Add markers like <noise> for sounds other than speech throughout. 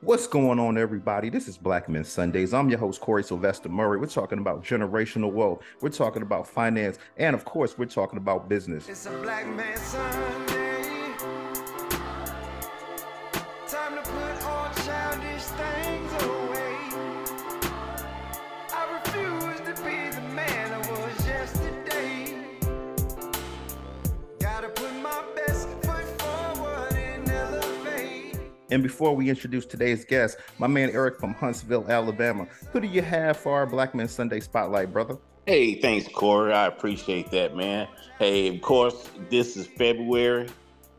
What's going on, everybody? This is Black Men Sundays. I'm your host, Corey Sylvester Murray. We're talking about generational wealth, we're talking about finance, and of course, we're talking about business. It's a Black Man Sunday. And before we introduce today's guest, my man Eric from Huntsville, Alabama, who do you have for our Black Men Sunday spotlight, brother? Hey, thanks, Corey. I appreciate that, man. Hey, of course, this is February,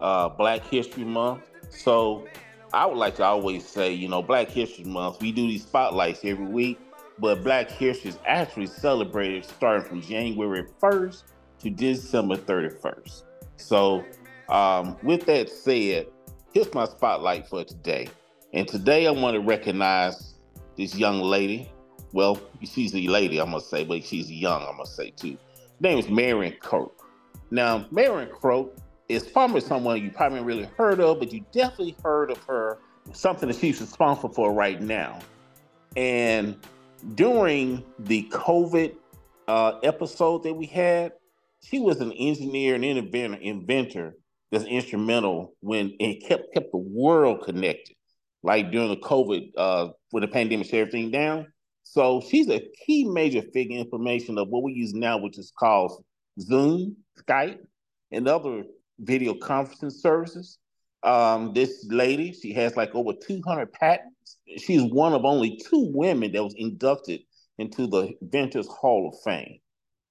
uh, Black History Month. So I would like to always say, you know, Black History Month, we do these spotlights every week, but Black History is actually celebrated starting from January 1st to December 31st. So, um, with that said, here's my spotlight for today. And today I want to recognize this young lady. Well, she's a lady, I'm gonna say, but she's young, I'm gonna say too. Her name is Marian Croak. Now, Marian Croak is probably someone you probably really heard of, but you definitely heard of her, something that she's responsible for right now. And during the COVID uh, episode that we had, she was an engineer and inventor that's instrumental when it kept kept the world connected. Like during the COVID, uh, when the pandemic shut everything down. So she's a key major figure in information of what we use now, which is called Zoom, Skype, and other video conferencing services. Um, this lady, she has like over 200 patents. She's one of only two women that was inducted into the Inventors Hall of Fame.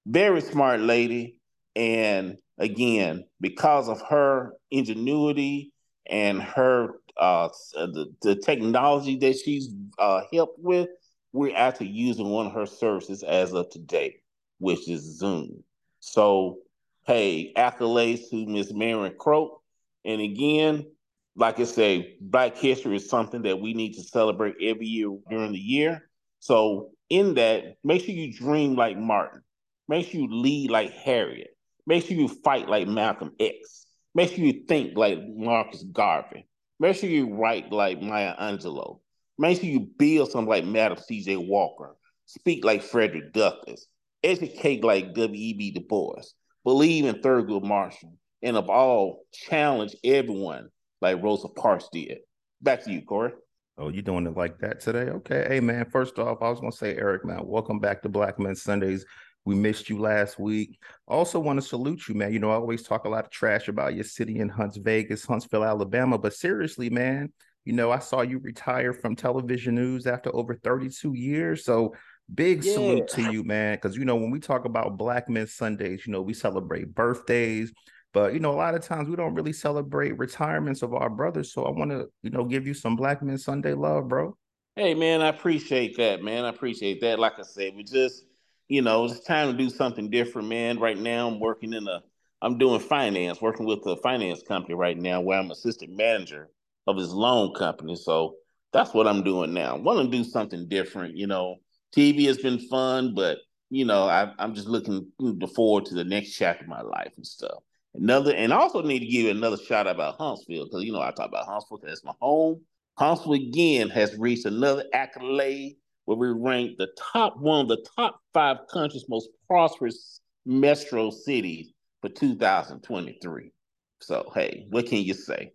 Very smart lady. And again, because of her ingenuity and her uh, the, the technology that she's uh, helped with, we're actually using one of her services as of today, which is Zoom. So, hey, accolades to Miss Marian Croak. And again, like I say, Black History is something that we need to celebrate every year during the year. So, in that, make sure you dream like Martin. Make sure you lead like Harriet. Make sure you fight like Malcolm X. Make sure you think like Marcus Garvey. Make sure you write like Maya Angelou. Make sure you build something like Madam C.J. Walker. Speak like Frederick Douglass. Educate like W.E.B. Du Bois. Believe in Thurgood Marshall. And of all, challenge everyone like Rosa Parks did. Back to you, Corey. Oh, you doing it like that today? Okay. Hey, man, first off, I was going to say, Eric, man, welcome back to Black Men Sundays. We missed you last week. Also, want to salute you, man. You know, I always talk a lot of trash about your city in Hunts Vegas, Huntsville, Alabama. But seriously, man, you know, I saw you retire from television news after over 32 years. So big Yeah. salute to you, man. Because you know, when we talk about Black Men Sundays, you know, we celebrate birthdays. But you know, a lot of times we don't really celebrate retirements of our brothers. So I want to, you know, give you some Black Men Sunday love, bro. Hey man, I appreciate that, man. I appreciate that. Like I said, we just, you know, it's time to do something different, man. Right now, I'm working in a, I'm doing finance, working with a finance company right now, where I'm assistant manager of his loan company. So that's what I'm doing now. Want to do something different, you know. TV has been fun, but you know, I, I'm just looking forward to the next chapter of my life and stuff. Another, and I also need to give you another shout out about Huntsville because you know I talk about Huntsville because it's my home. Huntsville again has reached another accolade where we ranked the top one of the top five countries most prosperous metro cities for 2023. So hey, what can you say?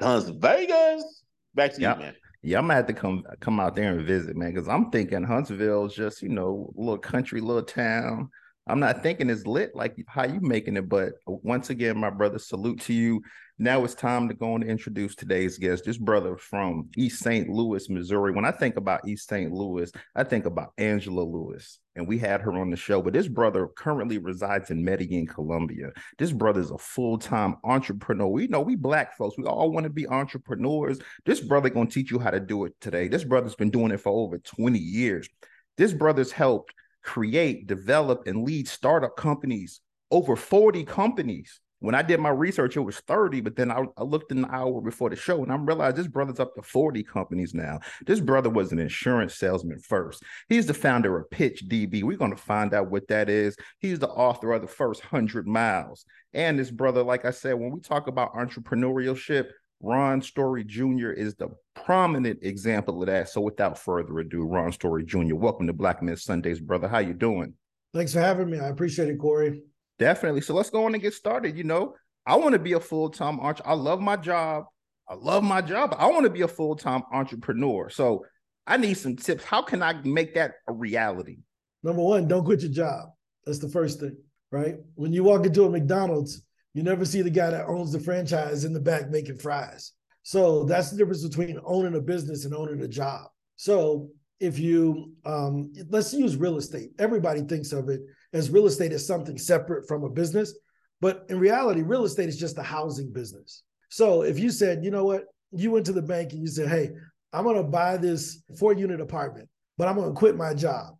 Hunts Vegas. Back to Yeah. you, man. Yeah, I'm gonna have to come come out there and visit, man, because I'm thinking Huntsville is just, you know, a little country, little town. I'm not thinking it's lit like how you making it, but once again, my brother, salute to you. Now it's time to go and introduce today's guest. This brother from East St. Louis, Missouri. When I think about East St. Louis, I think about Angela Lewis, and we had her on the show. But this brother currently resides in Medellin, Colombia. This brother is a full-time entrepreneur. We know we black folks, we all want to be entrepreneurs. This brother is gonna teach you how to do it today. This brother's been doing it for over 20 years. This brother's helped create, develop, and lead startup companies, over 40 companies. When I did my research, it was 30, but then I, I looked the hour before the show and I realized this brother's up to 40 companies now. This brother was an insurance salesman first. He's the founder of Pitch DB. We're going to find out what that is. He's the author of the first 100 miles. And this brother, like I said, when we talk about entrepreneurship, Ron Story Jr. is the prominent example of that. So without further ado, Ron Story Jr., welcome to Black Men Sundays, brother. How you doing? Thanks for having me. I appreciate it, Corey. Definitely. So let's go on and get started. You know, I want to be a full-time entrepreneur. I love my job. I love my job. I want to be a full-time entrepreneur. So I need some tips. How can I make that a reality? Number one, don't quit your job. That's the first thing, right? When you walk into a McDonald's, you never see the guy that owns the franchise in the back making fries. So that's the difference between owning a business and owning a job. So if you um, let's use real estate, everybody thinks of it as real estate is something separate from a business, but in reality, real estate is just a housing business. So if you said, you know what, you went to the bank and you said, hey, I'm going to buy this four unit apartment, but I'm going to quit my job.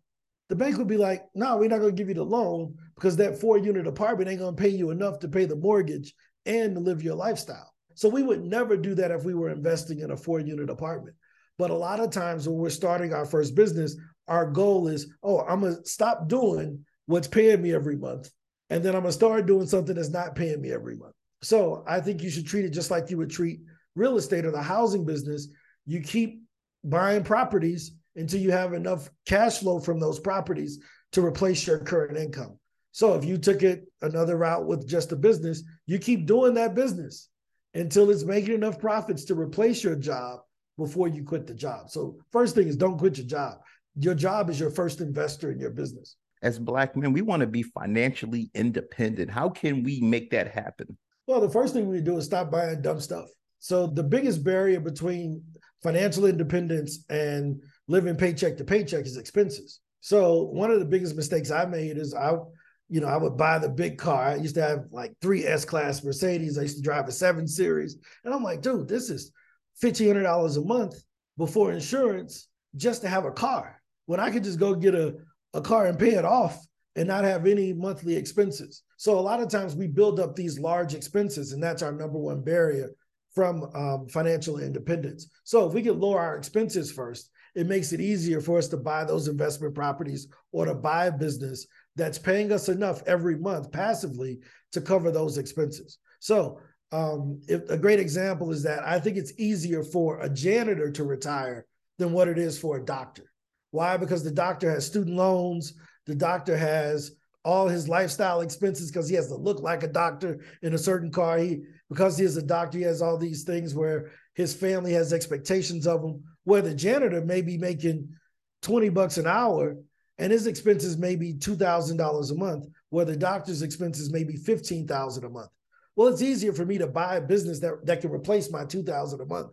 The bank would be like, no, we're not going to give you the loan because that four unit apartment ain't going to pay you enough to pay the mortgage and to live your lifestyle. So we would never do that if we were investing in a four unit apartment. But a lot of times when we're starting our first business, our goal is, oh, I'm going to stop doing what's paying me every month. And then I'm going to start doing something that's not paying me every month. So I think you should treat it just like you would treat real estate or the housing business. You keep buying properties until you have enough cash flow from those properties to replace your current income. So if you took it another route with just a business, you keep doing that business until it's making enough profits to replace your job before you quit the job. So first thing is don't quit your job. Your job is your first investor in your business. As black men, we want to be financially independent. How can we make that happen? Well, the first thing we do is stop buying dumb stuff. So the biggest barrier between financial independence and living paycheck to paycheck is expenses. So one of the biggest mistakes I made is I, you know, I would buy the big car. I used to have like three S class Mercedes. I used to drive a seven series. And I'm like, dude, this is $1,500 a month before insurance just to have a car. When I could just go get a, a car and pay it off and not have any monthly expenses. So a lot of times we build up these large expenses, and that's our number one barrier from um, financial independence. So if we can lower our expenses first, it makes it easier for us to buy those investment properties or to buy a business that's paying us enough every month passively to cover those expenses. So um, if, a great example is that I think it's easier for a janitor to retire than what it is for a doctor. Why? Because the doctor has student loans, the doctor has all his lifestyle expenses because he has to look like a doctor in a certain car. He because he is a doctor, he has all these things where his family has expectations of him. Where the janitor may be making 20 bucks an hour and his expenses may be $2,000 a month, where the doctor's expenses may be 15,000 a month. Well, it's easier for me to buy a business that, that can replace my 2000 a month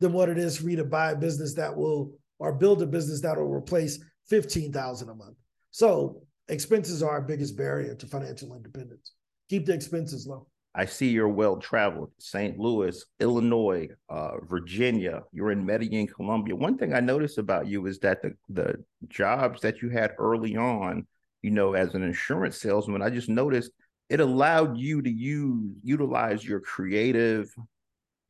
than what it is for me to buy a business that will or build a business that will replace 15,000 a month. So expenses are our biggest barrier to financial independence. Keep the expenses low. I see you're well traveled. St. Louis, Illinois, uh, Virginia. You're in Medellin, Colombia. One thing I noticed about you is that the the jobs that you had early on, you know, as an insurance salesman, I just noticed it allowed you to use utilize your creative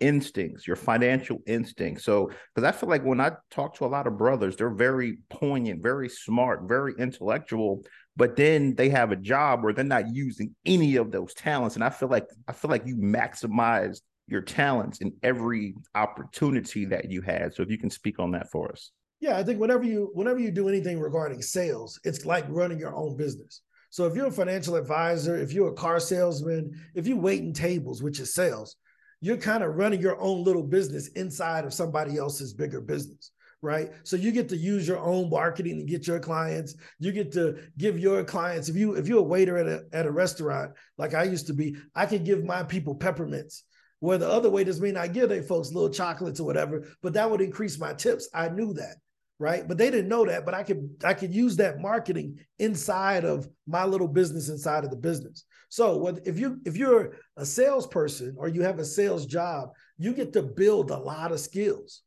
instincts, your financial instincts. So, because I feel like when I talk to a lot of brothers, they're very poignant, very smart, very intellectual, but then they have a job where they're not using any of those talents. And I feel like I feel like you maximized your talents in every opportunity that you had. So if you can speak on that for us. Yeah, I think whenever you whenever you do anything regarding sales, it's like running your own business. So if you're a financial advisor, if you're a car salesman, if you wait in tables, which is sales, you're kind of running your own little business inside of somebody else's bigger business right? So you get to use your own marketing to get your clients. You get to give your clients if you if you're a waiter at a, at a restaurant like i used to be i could give my people peppermints. Where the other waiters may not give their folks little chocolates or whatever but that would increase my tips. I knew that right? But they didn't know that but i could i could use that marketing inside of my little business inside of the business so if you if you're a salesperson or you have a sales job you get to build a lot of skills.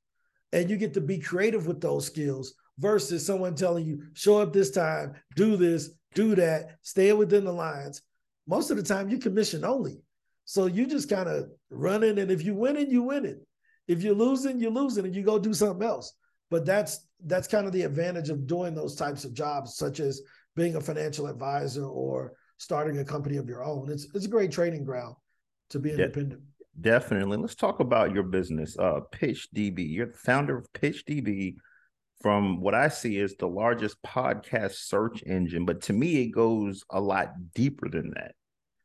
And you get to be creative with those skills versus someone telling you show up this time do this do that stay within the lines. Most of the time you commission only. So you just kind of running and if you win it you win it if you're losing you're losing and you go do something else. But that's that's kind of the advantage of doing those types of jobs such as being a financial advisor or starting a company of your own it's it's a great training ground to be independent Definitely. Let's talk about your business, uh, PitchDB. You're the founder of PitchDB. From what I see, is the largest podcast search engine, but to me, it goes a lot deeper than that.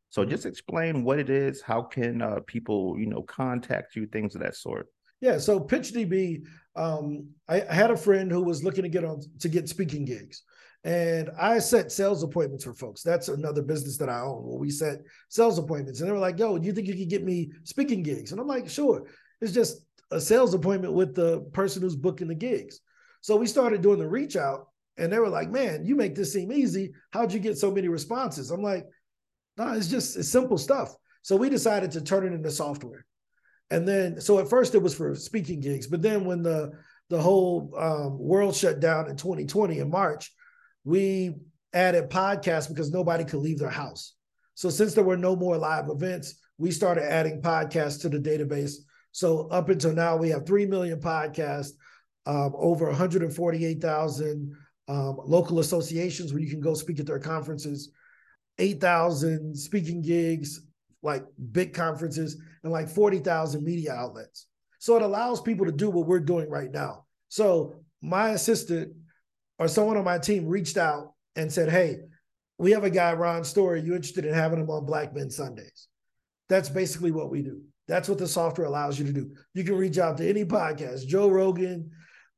So, just explain what it is. How can uh, people, you know, contact you? Things of that sort. Yeah. So PitchDB, um, I, I had a friend who was looking to get on to get speaking gigs. And I set sales appointments for folks. That's another business that I own where we set sales appointments. And they were like, yo, do you think you could get me speaking gigs? And I'm like, sure. It's just a sales appointment with the person who's booking the gigs. So we started doing the reach out and they were like, man, you make this seem easy. How'd you get so many responses? I'm like, no, it's just it's simple stuff. So we decided to turn it into software. And then, so at first it was for speaking gigs, but then when the the whole um, world shut down in 2020 in March, we added podcasts because nobody could leave their house. So since there were no more live events, we started adding podcasts to the database. So up until now, we have 3 million podcasts, um, over 148,000 um, local associations where you can go speak at their conferences, 8,000 speaking gigs, like big conferences, and like 40,000 media outlets. So it allows people to do what we're doing right now. So my assistant or someone on my team reached out and said, Hey, we have a guy, Ron Story. You interested in having him on Black Men Sundays? That's basically what we do. That's what the software allows you to do. You can reach out to any podcast, Joe Rogan,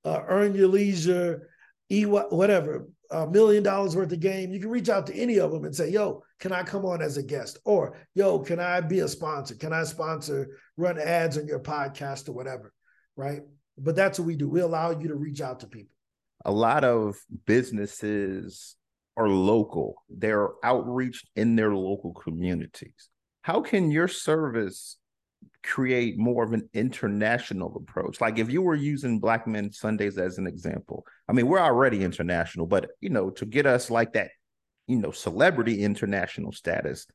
uh, Earn Your Leisure, E whatever, a million dollars worth of game. You can reach out to any of them and say, "Yo, can I come on as a guest?" Or, "Yo, can I be a sponsor? Can I sponsor, run ads on your podcast or whatever?" Right? But that's what we do. We allow you to reach out to people. A lot of businesses are local. They're outreach in their local communities. How can your service create more of an international approach? Like if you were using Black Men Sundays as an example, I mean, we're already international, but you know, to get us like that, you know, celebrity international status,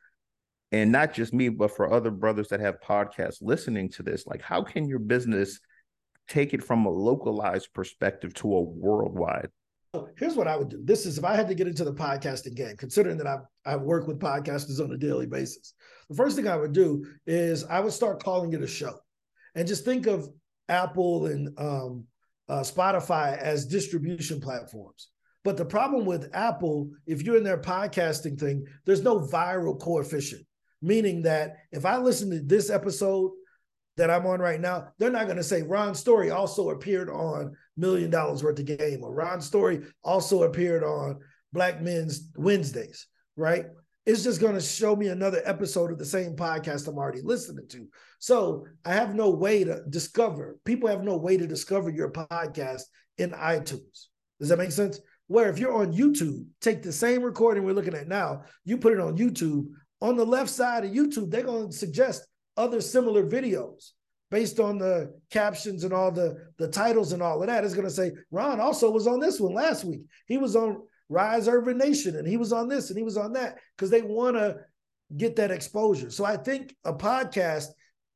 and not just me, but for other brothers that have podcasts listening to this, like how can your business take it from a localized perspective to a worldwide? Here's what I would do. This is if I had to get into the podcasting game, considering that I've I've worked with podcasters on a daily basis. The first thing I would do is I would start calling it a show, and just think of Apple and um, uh, Spotify as distribution platforms. But the problem with Apple, if you're in their podcasting thing, there's no viral coefficient, meaning that if I listen to this episode that I'm on right now, they're not going to say Ron Story also appeared on Million Dollars Worth of Game or Ron Story also appeared on Black Men's Wednesdays, right? It's just going to show me another episode of the same podcast I'm already listening to. So I have no way to discover, people have no way to discover your podcast in iTunes. Does that make sense? Where if you're on YouTube, take the same recording we're looking at now, you put it on YouTube. On the left side of YouTube, they're going to suggest other similar videos based on the captions and all the the titles and all of that is going to say Ron also was on this one last week. He was on Rise Urban Nation and he was on this and he was on that because they want to get that exposure. So I think a podcast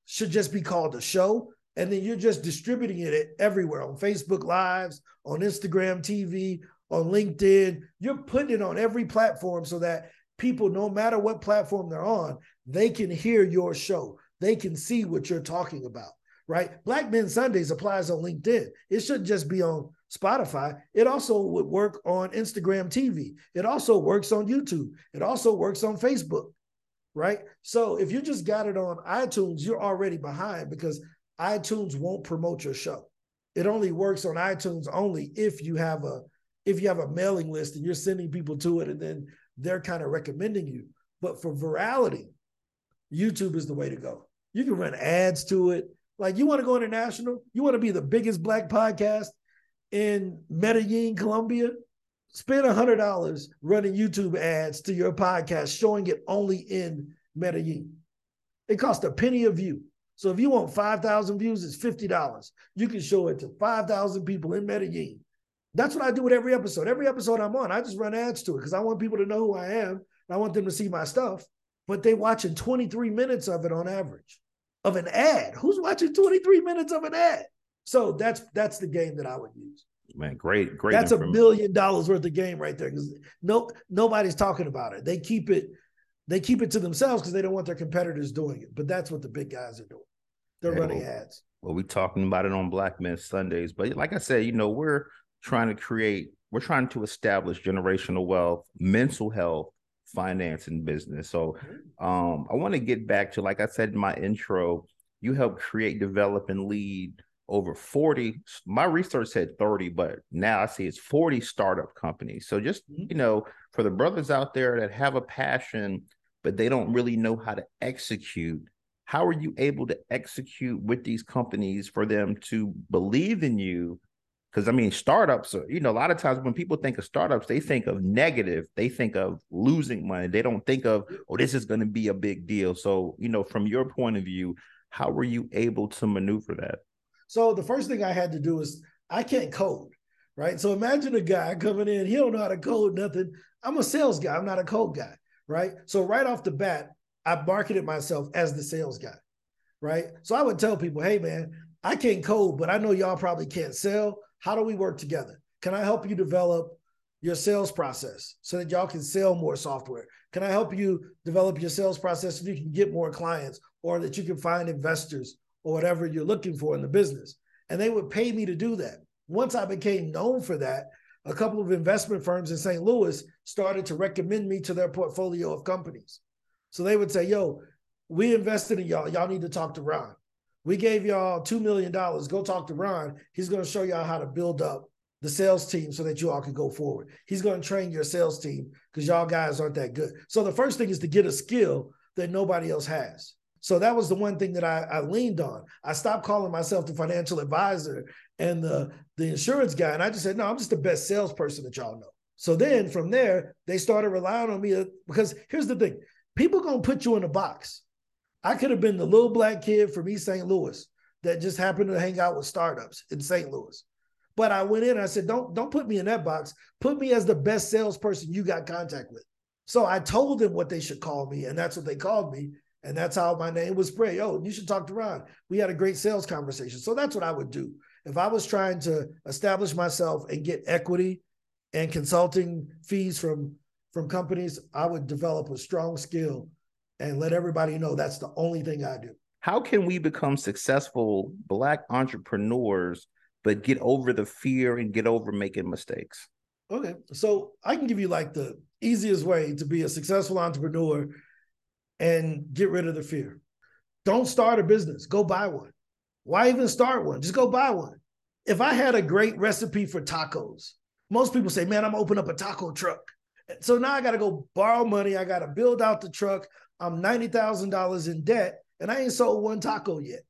should just be called a show and then you're just distributing it everywhere on Facebook Lives, on Instagram TV, on LinkedIn. You're putting it on every platform so that people no matter what platform they're on, they can hear your show they can see what you're talking about, right? Black Men Sundays applies on LinkedIn. It shouldn't just be on Spotify. It also would work on Instagram TV. It also works on YouTube. It also works on Facebook, right? So if you just got it on iTunes, you're already behind because iTunes won't promote your show. It only works on iTunes only if you have a if you have a mailing list and you're sending people to it and then they're kind of recommending you. But for virality, YouTube is the way to go. You can run ads to it. Like you want to go international, you want to be the biggest black podcast in Medellin, Colombia. Spend a hundred dollars running YouTube ads to your podcast, showing it only in Medellin. It costs a penny a view. So if you want 5,000 views, it's $50. You can show it to 5,000 people in Medellin. That's what I do with every episode. Every episode I'm on, I just run ads to it because I want people to know who I am. I want them to see my stuff but they watching 23 minutes of it on average of an ad. Who's watching 23 minutes of an ad? So that's that's the game that I would use. Man, great, great. That's a million dollars worth of game right there because no nobody's talking about it. They keep it They keep it to themselves because they don't want their competitors doing it. But that's what the big guys are doing. They're Yeah, running well- ads. Well, we're talking about it on Black Men Sundays, but like I said, you know, we're trying to create, we're trying to establish generational wealth, mental health, finance, and business. So, um, I want to get back to, like I said in my intro, you help create, develop, and lead over 40. My research said 30, but now I see it's 40 startup companies. So just, Mhm. you know, for the brothers out there that have a passion, but they don't really know how to execute, how are you able to execute with these companies for them to believe in you? Because I mean, startups are, you know, a lot of times when people think of startups, they think of negative, they think of losing money. They don't think of, oh, this is going to be a big deal. So, you know, from your point of view, how were you able to maneuver that? So the first thing I had to do is I can't code, right? So imagine a guy coming in, he don't know how to code nothing. I'm a sales guy, I'm not a code guy, right? So right off the bat, I marketed myself as the sales guy, right? So I would tell people, hey man, I can't code, but I know y'all probably can't sell. How do we work together? Can I help you develop your sales process so that y'all can sell more software? Can I help you develop your sales process so you can get more clients or that you can find investors or whatever you're looking for in the business? And they would pay me to do that. Once I became known for that, a couple of investment firms in St. Louis started to recommend me to their portfolio of companies. So they would say, yo, we invested in y'all. Y'all need to talk to Ron. We gave y'all $2 million. Go talk to Ron. He's going to show y'all how to build up the sales team so that you all can go forward. He's going to train your sales team because y'all guys aren't that good. So the first thing is to get a skill that nobody else has. So that was the one thing that I, I leaned on. I stopped calling myself the financial advisor and the, the insurance guy. And I just said, no, I'm just the best salesperson that y'all know. So then from there, they started relying on me uh, because here's the thing people going to put you in a box. I could have been the little black kid from East St. Louis that just happened to hang out with startups in St. Louis. But I went in and I said, don't, don't put me in that box. Put me as the best salesperson you got contact with. So I told them what they should call me, and that's what they called me. And that's how my name was spread. Yo, you should talk to Ron. We had a great sales conversation. So that's what I would do. If I was trying to establish myself and get equity and consulting fees from from companies, I would develop a strong skill and let everybody know that's the only thing I do. How can we become successful Black entrepreneurs, but get over the fear and get over making mistakes? Okay. So I can give you like the easiest way to be a successful entrepreneur and get rid of the fear. Don't start a business, go buy one. Why even start one? Just go buy one. If I had a great recipe for tacos, most people say, man, I'm open up a taco truck. So now I gotta go borrow money. I gotta build out the truck. I'm $90,000 in debt and I ain't sold one taco yet.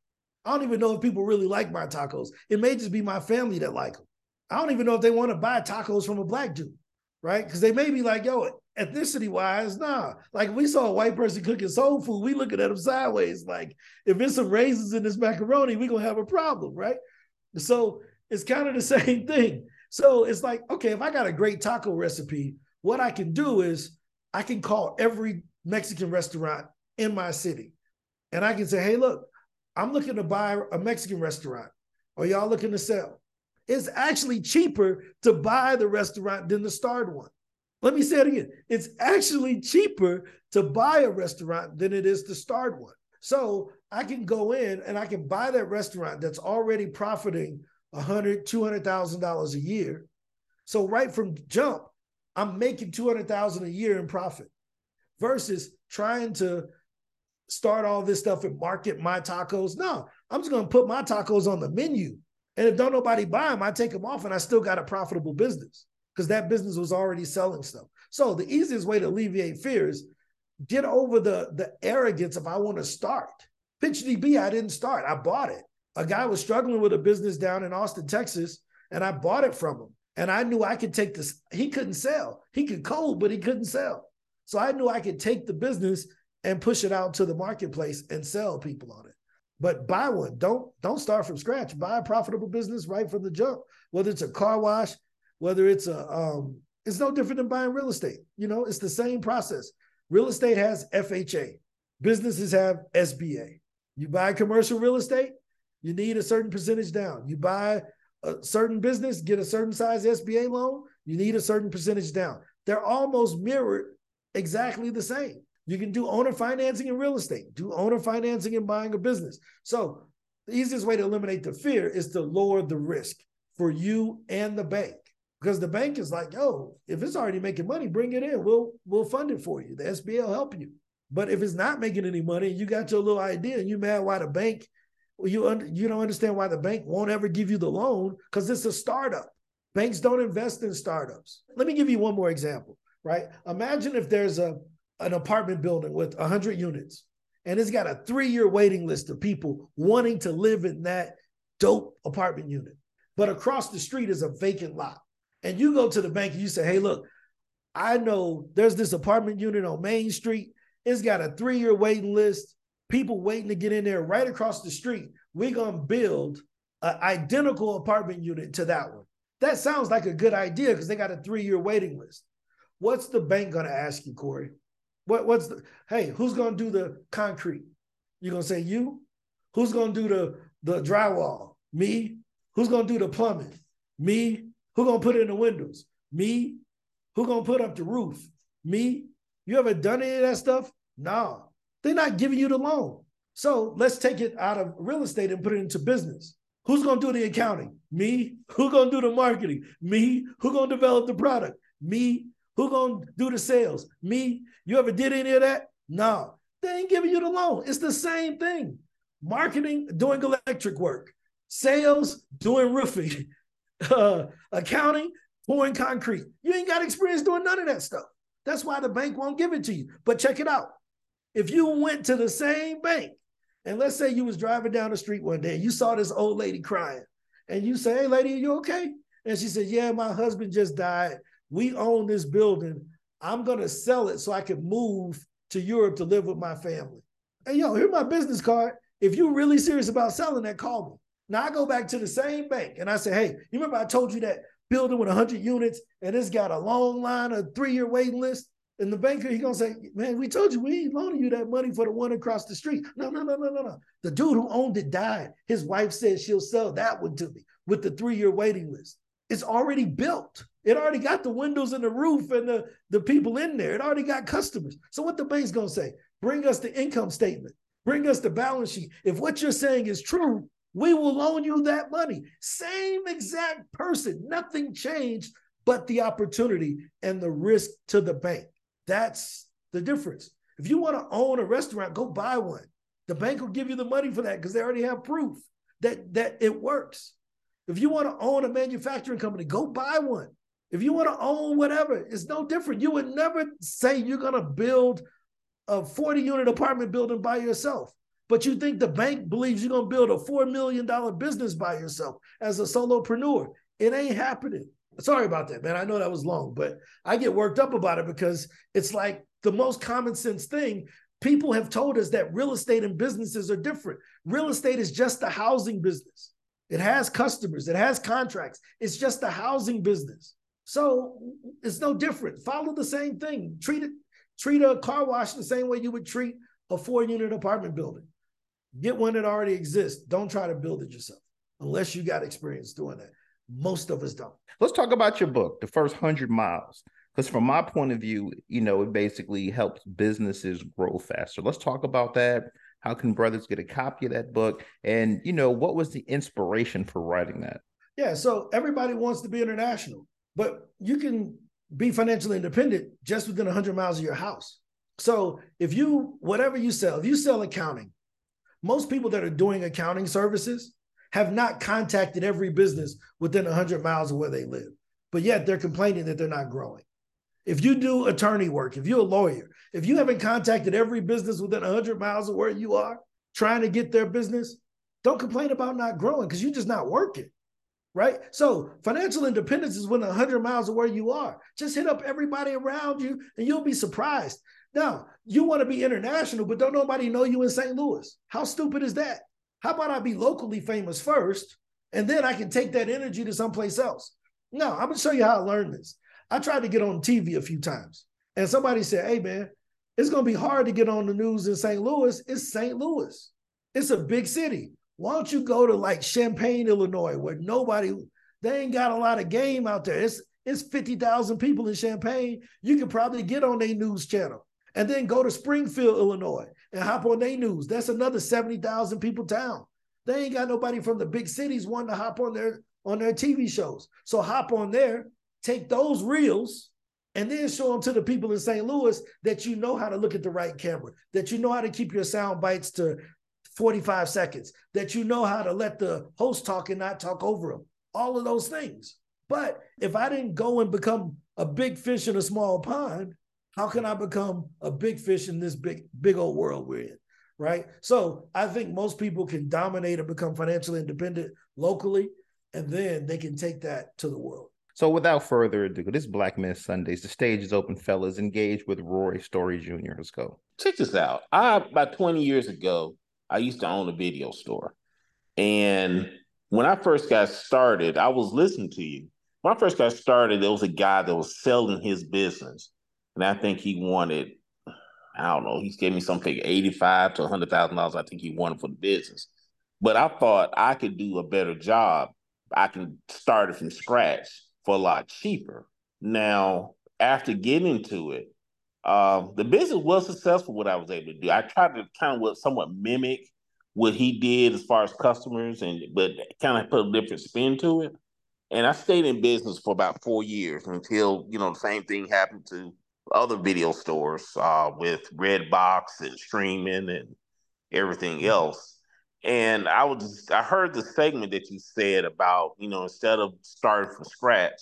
I don't even know if people really like my tacos. It may just be my family that like them. I don't even know if they want to buy tacos from a black dude, right? Because they may be like, yo, ethnicity wise, nah. Like we saw a white person cooking soul food, we looking at them sideways. Like if it's some raisins in this macaroni, we gonna have a problem, right? So it's kind of the <laughs> same thing. So it's like, okay, if I got a great taco recipe, what I can do is I can call every Mexican restaurant in my city, and I can say, hey, look, I'm looking to buy a Mexican restaurant. Are y'all looking to sell? It's actually cheaper to buy the restaurant than to start one. Let me say it again. It's actually cheaper to buy a restaurant than it is to start one. So I can go in and I can buy that restaurant that's already profiting a hundred, two hundred thousand dollars a year. So right from jump, I'm making two hundred thousand a year in profit, versus trying to start all this stuff and market my tacos. No, I'm just gonna put my tacos on the menu. And if don't nobody buy them, I take them off and I still got a profitable business because that business was already selling stuff. So the easiest way to alleviate fear is get over the, the arrogance of I want to start. Pitch PitchDB, I didn't start. I bought it. A guy was struggling with a business down in Austin, Texas, and I bought it from him. And I knew I could take this. He couldn't sell. He could code, but he couldn't sell. So I knew I could take the business and push it out to the marketplace and sell people on it. But buy one. Don't don't start from scratch. Buy a profitable business right from the jump. Whether it's a car wash, whether it's a um, it's no different than buying real estate. You know, it's the same process. Real estate has FHA. Businesses have SBA. You buy commercial real estate, you need a certain percentage down. You buy a certain business, get a certain size SBA loan, you need a certain percentage down. They're almost mirrored exactly the same. You can do owner financing in real estate, do owner financing in buying a business. So the easiest way to eliminate the fear is to lower the risk for you and the bank. Because the bank is like, yo, if it's already making money, bring it in. We'll we'll fund it for you. The SBA will help you. But if it's not making any money, you got your little idea, and you mad why the bank, you un- you don't understand why the bank won't ever give you the loan because it's a startup. Banks don't invest in startups. Let me give you one more example. Right? Imagine if there's a an apartment building with 100 units and it's got a three year waiting list of people wanting to live in that dope apartment unit. But across the street is a vacant lot. And you go to the bank and you say, hey, look, I know there's this apartment unit on Main Street. It's got a three year waiting list, people waiting to get in there right across the street. We're going to build an identical apartment unit to that one. That sounds like a good idea because they got a three year waiting list. What's the bank going to ask you, Corey? What, what's the, hey, who's going to do the concrete? You're going to say you? Who's going to do the, the drywall? Me? Who's going to do the plumbing? Me? Who going to put in the windows? Me? Who going to put up the roof? Me? You ever done any of that stuff? No. They're not giving you the loan. So let's take it out of real estate and put it into business. Who's going to do the accounting? Me. Who going to do the marketing? Me. Who going to develop the product? Me. Who to do the sales? Me. You ever did any of that? No. They ain't giving you the loan. It's the same thing. Marketing, doing electric work. Sales, doing roofing. <laughs> Uh, accounting, pouring concrete. You ain't got experience doing none of that stuff. That's why the bank won't give it to you. But check it out. If you went to the same bank, and let's say you was driving down the street one day and you saw this old lady crying, and you say, Hey lady, are you okay? And she said, Yeah, my husband just died. We own this building. I'm gonna sell it so I can move to Europe to live with my family. Hey, yo, here's my business card. If you're really serious about selling that, call me. Now I go back to the same bank and I say, hey, you remember I told you that building with 100 units and it's got a long line, a three-year waiting list? And the banker, he gonna say, man, we told you we ain't loaning you that money for the one across the street. No, no, no, no, no, no. The dude who owned it died. His wife said she'll sell that one to me with the three-year waiting list. It's already built. It already got the windows and the roof and the, the people in there. It already got customers. So what the bank's gonna say? Bring us the income statement. Bring us the balance sheet. If what you're saying is true, we will loan you that money. Same exact person. Nothing changed but the opportunity and the risk to the bank. That's the difference. If you want to own a restaurant, go buy one. The bank will give you the money for that because they already have proof that, that it works. If you want to own a manufacturing company, go buy one. If you want to own whatever, it's no different. You would never say you're going to build a 40 unit apartment building by yourself. But you think the bank believes you're going to build a $4 million business by yourself as a solopreneur. It ain't happening. Sorry about that, man. I know that was long, but I get worked up about it because it's like the most common sense thing. People have told us that real estate and businesses are different. Real estate is just a housing business. It has customers, it has contracts. It's just a housing business. So it's no different. Follow the same thing. Treat it, treat a car wash the same way you would treat a four-unit apartment building. Get one that already exists. Don't try to build it yourself unless you got experience doing that. Most of us don't. Let's talk about your book, The First Hundred Miles. Because from my point of view, you know, it basically helps businesses grow faster. Let's talk about that. How can brothers get a copy of that book? And, you know, what was the inspiration for writing that? Yeah, so everybody wants to be international, but you can be financially independent just within 100 miles of your house. So if you, whatever you sell, if you sell accounting, most people that are doing accounting services have not contacted every business within 100 miles of where they live, but yet they're complaining that they're not growing. If you do attorney work, if you're a lawyer, if you haven't contacted every business within 100 miles of where you are trying to get their business, don't complain about not growing because you're just not working. Right. So financial independence is within 100 miles of where you are. Just hit up everybody around you and you'll be surprised. Now, you want to be international, but don't nobody know you in St. Louis. How stupid is that? How about I be locally famous first and then I can take that energy to someplace else? No, I'm going to show you how I learned this. I tried to get on TV a few times and somebody said, hey, man, it's going to be hard to get on the news in St. Louis. It's St. Louis, it's a big city. Why don't you go to like Champaign, Illinois, where nobody, they ain't got a lot of game out there. It's it's 50,000 people in Champaign. You can probably get on their news channel. And then go to Springfield, Illinois, and hop on their news. That's another 70,000 people town. They ain't got nobody from the big cities wanting to hop on their on their TV shows. So hop on there, take those reels, and then show them to the people in St. Louis that you know how to look at the right camera, that you know how to keep your sound bites to 45 seconds, that you know how to let the host talk and not talk over them. All of those things. But if I didn't go and become a big fish in a small pond, how can I become a big fish in this big, big old world we're in? Right. So I think most people can dominate and become financially independent locally, and then they can take that to the world. So without further ado, this Black Men Sundays. The stage is open, fellas. Engage with Ron Story Jr. Let's go. check this out. I about 20 years ago, I used to own a video store. And when I first got started, I was listening to you. When I first got started, there was a guy that was selling his business. And I think he wanted, I don't know, he gave me something 85 to hundred thousand dollars, I think he wanted for the business. But I thought I could do a better job. I can start it from scratch for a lot cheaper. Now, after getting to it, um, the business was successful. What I was able to do, I tried to kind of somewhat mimic what he did as far as customers, and but kind of put a different spin to it. And I stayed in business for about four years until you know the same thing happened to other video stores uh, with Redbox and streaming and everything else. And I was I heard the segment that you said about you know instead of starting from scratch,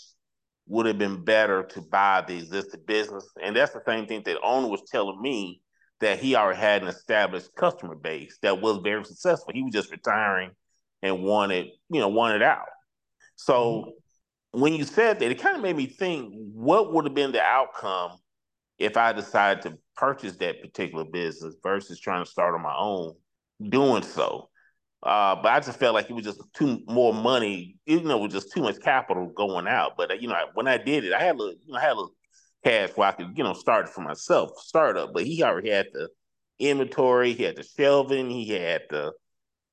would have been better to buy the existing business. And that's the same thing that owner was telling me that he already had an established customer base that was very successful. He was just retiring and wanted, you know, wanted out. So mm-hmm. when you said that, it kind of made me think what would have been the outcome if I decided to purchase that particular business versus trying to start on my own doing so. Uh, but I just felt like it was just too more money, you know, it was just too much capital going out. But you know, when I did it, I had a little, you know, I had a little cash where I could, you know, start it for myself, startup. But he already had the inventory, he had the shelving, he had the,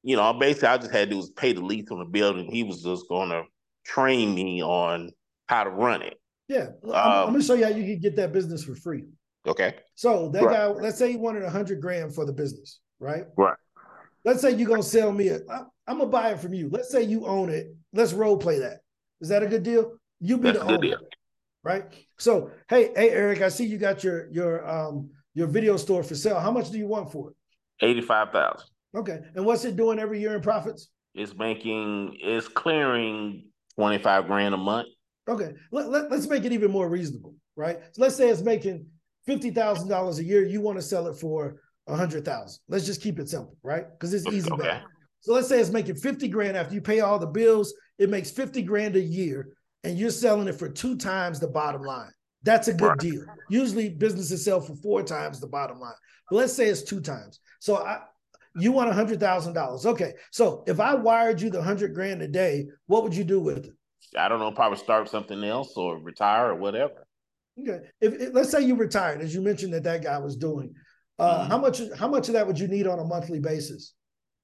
you know, basically I just had to do was pay the lease on the building. He was just gonna train me on how to run it. Yeah. I'm, Um, I'm gonna show you how you can get that business for free. Okay. So that Right. guy, let's say he wanted a hundred grand for the business, right? Right. Let's say you're gonna sell me it. I'm gonna buy it from you. Let's say you own it. Let's role play that. Is that a good deal? You be That's the owner, right? So hey, hey, Eric, I see you got your your um your video store for sale. How much do you want for it? Eighty-five thousand. Okay, and what's it doing every year in profits? It's making it's clearing twenty-five grand a month. Okay, let, let, us make it even more reasonable, right? So let's say it's making fifty thousand dollars a year. You want to sell it for a hundred thousand. Let's just keep it simple, right? Because it's easy. Okay. So let's say it's making fifty grand after you pay all the bills. It makes fifty grand a year, and you're selling it for two times the bottom line. That's a good Right. deal. Usually businesses sell for four times the bottom line. But let's say it's two times. So I, you want a hundred thousand dollars. Okay. So if I wired you the hundred grand a day, what would you do with it? I don't know, probably start something else or retire or whatever. Okay. If, if- let's say you retired, as you mentioned that that guy was doing, uh, Mhm. how much how much of that would you need on a monthly basis?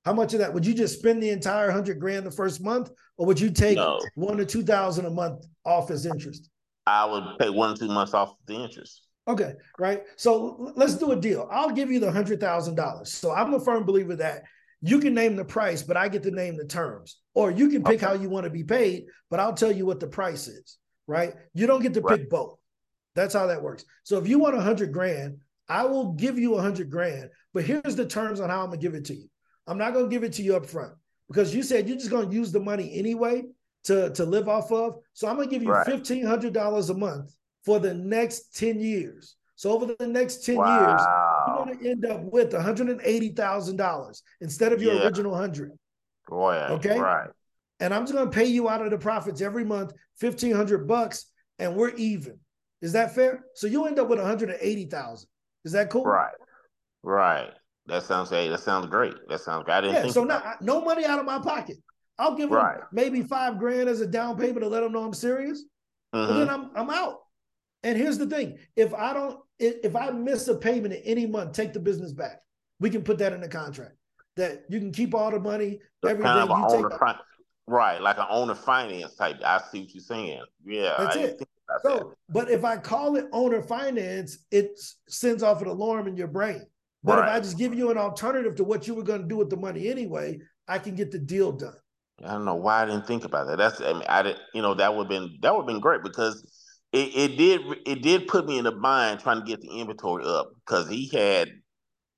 How much of that would you just spend the entire hundred grand the first month, or would you take No. one or two thousand a month off as interest? I would pay one or two months off the interest. Okay, right. So let's do a deal. I'll give you the hundred thousand dollars. So I'm a firm believer that you can name the price, but I get to name the terms, or you can pick Okay. how you want to be paid, but I'll tell you what the price is. Right? You don't get to Right. pick both. That's how that works. So if you want a hundred grand, I will give you a hundred grand, but here's the terms on how I'm gonna give it to you. I'm not gonna give it to you up front because you said you're just gonna use the money anyway to, to live off of. So I'm gonna give you Right. fifteen hundred dollars a month for the next 10 years. So over the next 10 years, you're going to end up with $180,000 instead of your Yeah. original 100. Boy, Okay. right. And I'm just going to pay you out of the profits every month 1500 bucks and we're even. Is that fair? So you end up with 180,000. Is that cool? Right. Right. That sounds hey, that sounds great. That sounds great. I didn't Yeah, so now no money out of my pocket. I'll give them Right. maybe 5 grand as a down payment to let them know I'm serious. it. but mm-hmm. then I'm I'm out. And here's the thing: if I don't, if I miss a payment in any month, take the business back. We can put that in the contract that you can keep all the money, everything. You take Right, like an owner finance type. I see what you're saying. Yeah, That's I it. that. So, but if I call it owner finance, it sends off an alarm in your brain. But if I just give you an alternative to what you were going to do with the money anyway, I can get the deal done. I don't know why I didn't think about that. That's I mean I did you know that would have been that would have been great because it, it did it did put me in the bind trying to get the inventory up because he had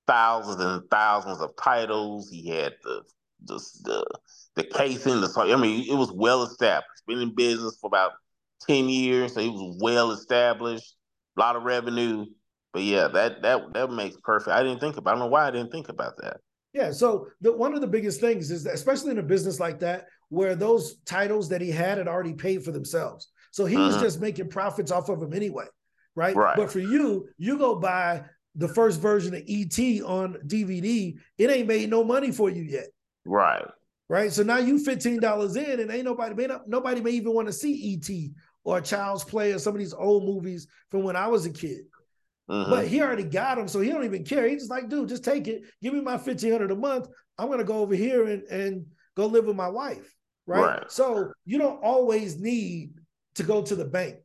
thousands and thousands of titles. He had the the the, the casing. The I mean it was well established. Been in business for about ten years, so he was well established. A lot of revenue. But yeah, that that that makes perfect. I didn't think about. I don't know why I didn't think about that. Yeah. So the one of the biggest things is that, especially in a business like that, where those titles that he had had already paid for themselves. So he was Mhm. just making profits off of them anyway. Right. Right. But for you, you go buy the first version of ET on DVD, it ain't made no money for you yet. Right. Right. So now you $15 in and ain't nobody may not, nobody may even want to see ET or Child's Play or some of these old movies from when I was a kid. Mhm. But he already got them, so he don't even care. He's just like, dude, just take it. Give me my fifteen hundred a month. I'm gonna go over here and and go live with my wife, right? Right. So you don't always need to go to the bank.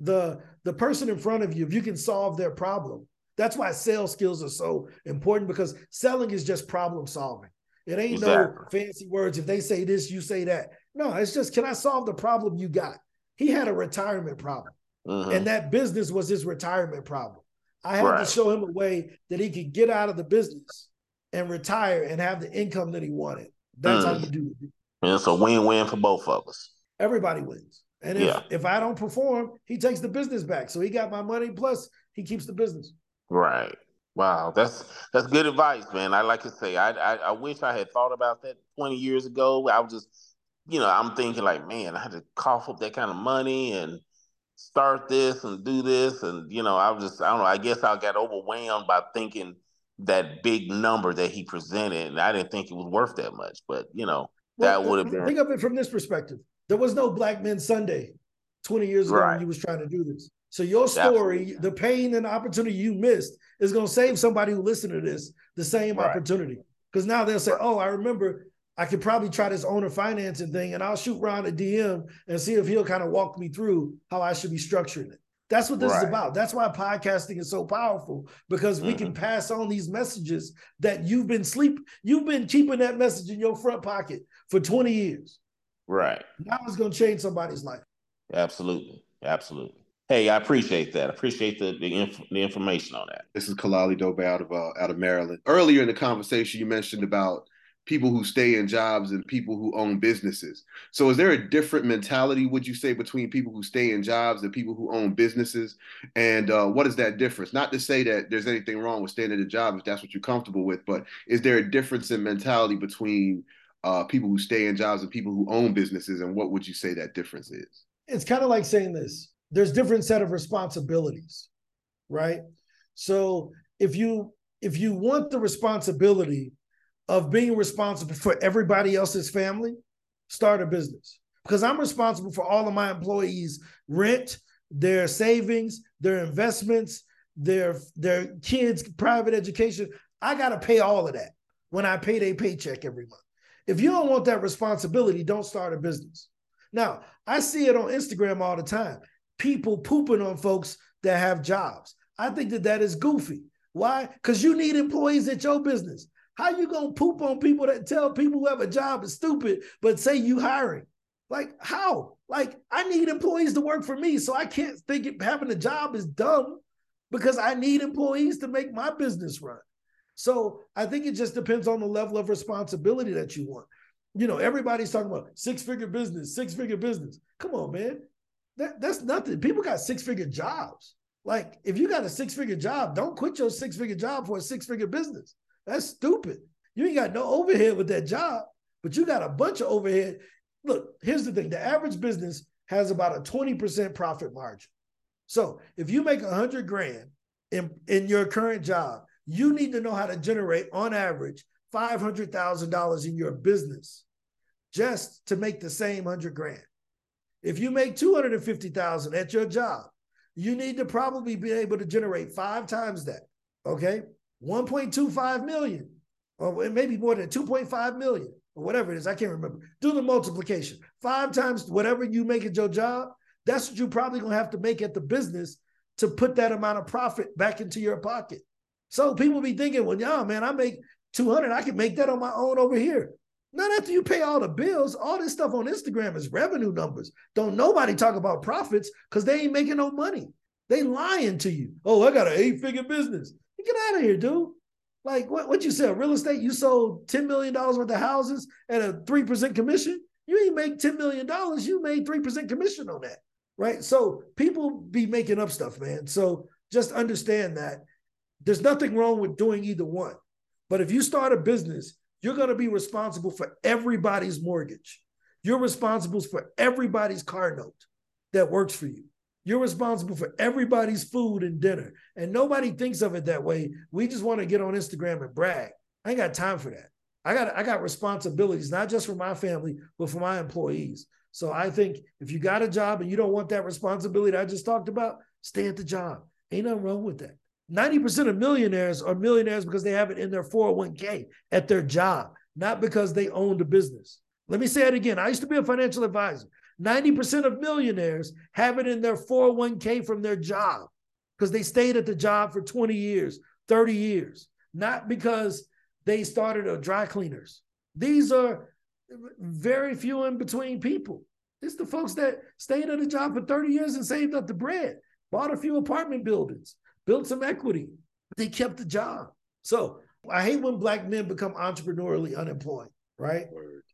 The the person in front of you, if you can solve their problem, that's why sales skills are so important because selling is just problem solving. It ain't no fancy words. If they say this, you say that. No, it's just can I solve the problem you got? He had a retirement problem Mhm. and that business was his retirement problem. I had Right. to show him a way that he could get out of the business and retire and have the income that he wanted. That's how Mm. you do it. And it's a win-win for both of us. Everybody wins. And if, Yeah. if I don't perform, he takes the business back. So he got my money plus he keeps the business. Right. Wow. That's that's good advice, man. I like to say, I, I I wish I had thought about that 20 years ago. I was just, you know, I'm thinking like, man, I had to cough up that kind of money and start this and do this, and you know, I was just, I don't know. I guess I got overwhelmed by thinking that big number that he presented, and I didn't think it was worth that much. But you know, that would have been think of it from this perspective. There was no Black Men Sunday 20 years ago Right. when you was trying to do this. So your story, the pain and the opportunity you missed is going to save somebody who listened to this the same Right. opportunity. Because now they'll say, oh, I remember I could probably try this owner financing thing and I'll shoot Ron a DM and see if he'll kind of walk me through how I should be structuring it. That's what this is about. That's why podcasting is so powerful because we can mm-hmm. pass on these messages that you've been sleep, you've been keeping that message in your front pocket for 20 years. right. Now it's going to change somebody's life. Absolutely, absolutely. Hey, I appreciate that. I appreciate the the, inf- the information on that. This is Kalali Dobe out of uh, out of Maryland. Earlier in the conversation, you mentioned about people who stay in jobs and people who own businesses. So, is there a different mentality, would you say, between people who stay in jobs and people who own businesses? And uh, what is that difference? Not to say that there's anything wrong with staying in a job if that's what you're comfortable with, but is there a difference in mentality between uh, people who stay in jobs and people who own businesses? And what would you say that difference is? It's kind of like saying this there's different set of responsibilities, right? So if you if you want the responsibility of being responsible for everybody else's family, start a business. Because I'm responsible for all of my employees' rent, their savings, their investments, their their kids' private education. I got to pay all of that when I pay their paycheck every month. If you don't want that responsibility, don't start a business. Now, I see it on Instagram all the time. People pooping on folks that have jobs. I think that that is goofy. Why? Because you need employees at your business. How you gonna poop on people that tell people who have a job is stupid, but say you hiring? Like how? Like I need employees to work for me, so I can't think it, having a job is dumb because I need employees to make my business run. So I think it just depends on the level of responsibility that you want. You know, everybody's talking about six figure business, six figure business. Come on, man. That, that's nothing. People got six figure jobs. Like, if you got a six figure job, don't quit your six figure job for a six figure business. That's stupid. You ain't got no overhead with that job, but you got a bunch of overhead. Look, here's the thing the average business has about a 20% profit margin. So if you make a hundred grand in, in your current job, you need to know how to generate on average $500,000 in your business just to make the same hundred grand. If you make 250,000 at your job, you need to probably be able to generate five times that. Okay. 1.25 million, or maybe more than 2.5 million, or whatever it is. I can't remember. Do the multiplication. Five times whatever you make at your job, that's what you're probably gonna have to make at the business to put that amount of profit back into your pocket. So people be thinking, well, yeah, man, I make 200, I can make that on my own over here. Not after you pay all the bills. All this stuff on Instagram is revenue numbers. Don't nobody talk about profits because they ain't making no money. They lying to you. Oh, I got an eight-figure business. Get out of here, dude. Like what, what you said, real estate, you sold $10 million worth of houses at a 3% commission. You ain't make $10 million. You made 3% commission on that. Right. So people be making up stuff, man. So just understand that there's nothing wrong with doing either one. But if you start a business, you're going to be responsible for everybody's mortgage. You're responsible for everybody's car note that works for you. You're responsible for everybody's food and dinner. And nobody thinks of it that way. We just want to get on Instagram and brag. I ain't got time for that. I got I got responsibilities, not just for my family, but for my employees. So I think if you got a job and you don't want that responsibility I just talked about, stay at the job. Ain't nothing wrong with that. 90% of millionaires are millionaires because they have it in their 401k at their job, not because they owned a business. Let me say it again. I used to be a financial advisor. 90% of millionaires have it in their 401k from their job because they stayed at the job for 20 years, 30 years, not because they started a dry cleaners. These are very few in between people. It's the folks that stayed at a job for 30 years and saved up the bread, bought a few apartment buildings, built some equity, they kept the job. So I hate when black men become entrepreneurially unemployed, right?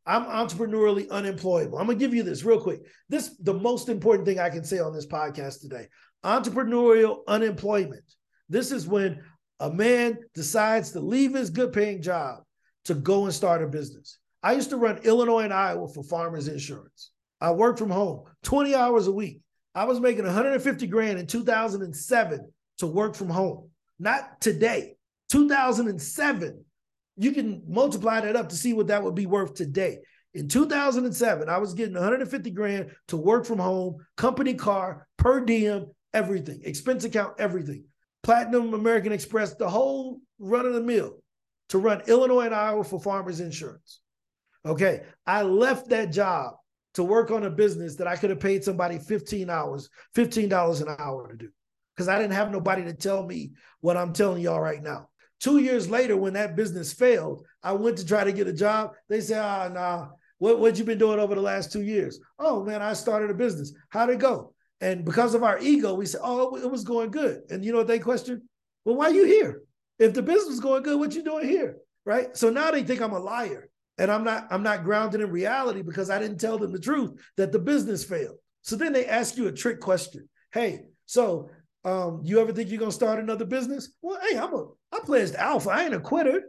I'm entrepreneurially unemployable. I'm gonna give you this real quick. This the most important thing I can say on this podcast today. Entrepreneurial unemployment. This is when a man decides to leave his good paying job to go and start a business. I used to run Illinois and Iowa for Farmers Insurance. I worked from home 20 hours a week. I was making 150 grand in 2007 to work from home. Not today. 2007. You can multiply that up to see what that would be worth today. In 2007, I was getting 150 grand to work from home, company car, per diem, everything, expense account, everything. Platinum, American Express, the whole run of the mill to run Illinois and Iowa for Farmers Insurance. Okay, I left that job to work on a business that I could have paid somebody 15 hours, $15 an hour to do because I didn't have nobody to tell me what I'm telling y'all right now. Two years later, when that business failed, I went to try to get a job. They said, ah, nah, what, what you been doing over the last two years? Oh man, I started a business. How'd it go? And because of our ego, we said, oh, it was going good. And you know what they questioned? Well, why are you here? If the business is going good, what you doing here? Right. So now they think I'm a liar. And I'm not, I'm not grounded in reality because I didn't tell them the truth that the business failed. So then they ask you a trick question. Hey, so um, you ever think you're gonna start another business? Well, hey, I'm a I play pledged alpha. I ain't a quitter.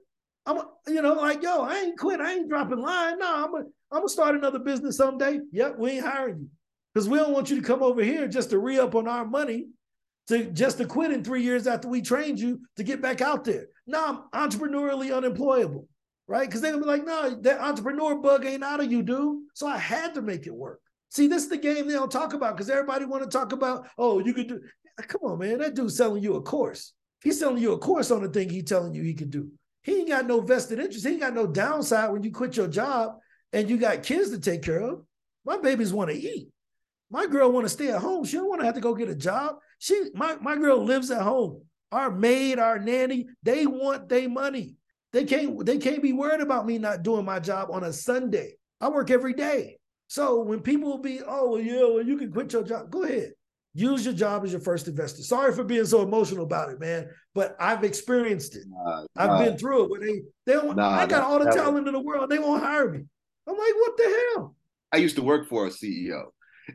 I'm a, you know, like, yo, I ain't quit. I ain't dropping line. No, I'm a, I'm gonna start another business someday. Yep, we ain't hiring you. Because we don't want you to come over here just to re-up on our money, to just to quit in three years after we trained you to get back out there. Now I'm entrepreneurially unemployable, right? Because they're gonna be like, no, that entrepreneur bug ain't out of you, dude. So I had to make it work. See, this is the game they don't talk about because everybody want to talk about, oh, you could do. Ah, come on, man. That dude's selling you a course. He's selling you a course on the thing he's telling you he can do. He ain't got no vested interest. He ain't got no downside when you quit your job and you got kids to take care of. My babies want to eat. My girl want to stay at home. She don't want to have to go get a job. She my, my girl lives at home. Our maid, our nanny, they want their money. They can't they can't be worried about me not doing my job on a Sunday. I work every day. So when people will be, oh well, yeah, well, you can quit your job. Go ahead. Use your job as your first investor. Sorry for being so emotional about it, man, but I've experienced it. Nah, I've nah. been through it. Where they they don't, Nah, I got all the talent in the world. They won't hire me. I'm like, what the hell? I used to work for a CEO.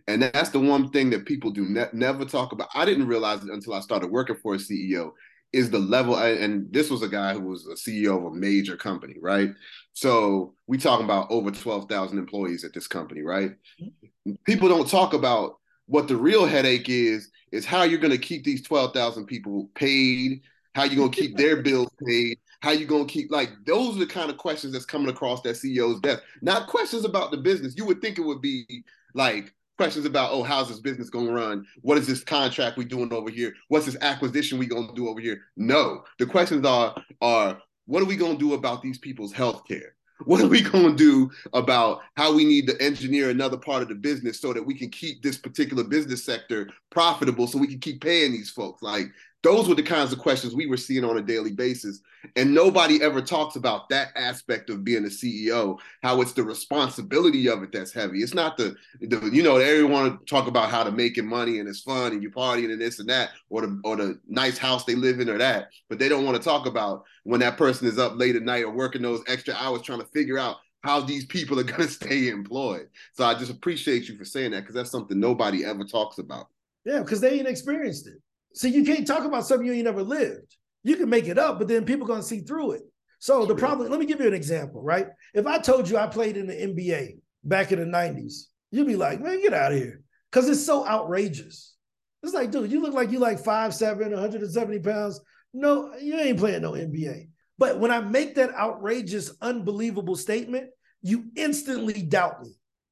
And that's the one thing that people do ne- never talk about. I didn't realize it until I started working for a CEO is the level. And this was a guy who was a CEO of a major company, right? So we talking about over 12,000 employees at this company, right? Mm-hmm. People don't talk about what the real headache is, is how you're going to keep these 12,000 people paid, how you're going to keep their bills paid, how you going to keep, like, those are the kind of questions that's coming across that CEO's desk. Not questions about the business. You would think it would be like questions about, oh, how's this business going to run? What is this contract we doing over here? What's this acquisition we going to do over here? No, the questions are, are what are we going to do about these people's health care? What are we going to do about how we need to engineer another part of the business so that we can keep this particular business sector profitable so we can keep paying these folks? Like those were the kinds of questions we were seeing on a daily basis. And nobody ever talks about that aspect of being a CEO, how it's the responsibility of it that's heavy. It's not the, the you know, everyone want to talk about how to making money and it's fun and you partying and this and that, or the or the nice house they live in or that. But they don't want to talk about when that person is up late at night or working those extra hours trying to figure out how these people are <laughs> going to stay employed. So I just appreciate you for saying that because that's something nobody ever talks about. Yeah, because they ain't experienced it. So you can't talk about something you ain't never lived. You can make it up, but then people gonna see through it. So the problem, let me give you an example, right? If I told you I played in the NBA back in the 90s, you'd be like, man, get out of here. Because it's so outrageous. It's like, dude, you look like you like 5'7, 170 pounds. No, you ain't playing no NBA. But when I make that outrageous, unbelievable statement, you instantly doubt me,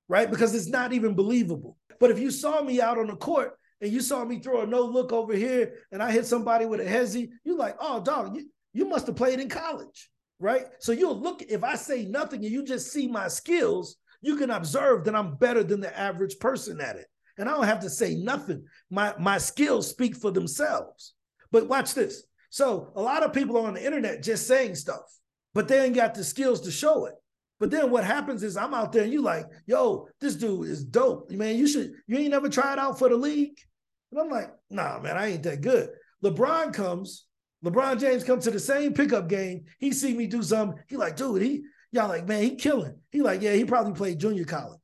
right? Because it's not even believable. But if you saw me out on the court and you saw me throw a no look over here and I hit somebody with a hezzy, you're like, oh, dog, you, you must have played in college, right? So you'll look, if I say nothing and you just see my skills, you can observe that I'm better than the average person at it. And I don't have to say nothing. My, my skills speak for themselves. But watch this. So a lot of people on the internet just saying stuff, but they ain't got the skills to show it. But then what happens is I'm out there and you like, yo, this dude is dope. Man, you should, you ain't never tried out for the league. And I'm like, nah, man, I ain't that good. LeBron comes, LeBron James comes to the same pickup game. He see me do something. He like, dude, he, y'all like, man, he killing. He like, yeah, he probably played junior college.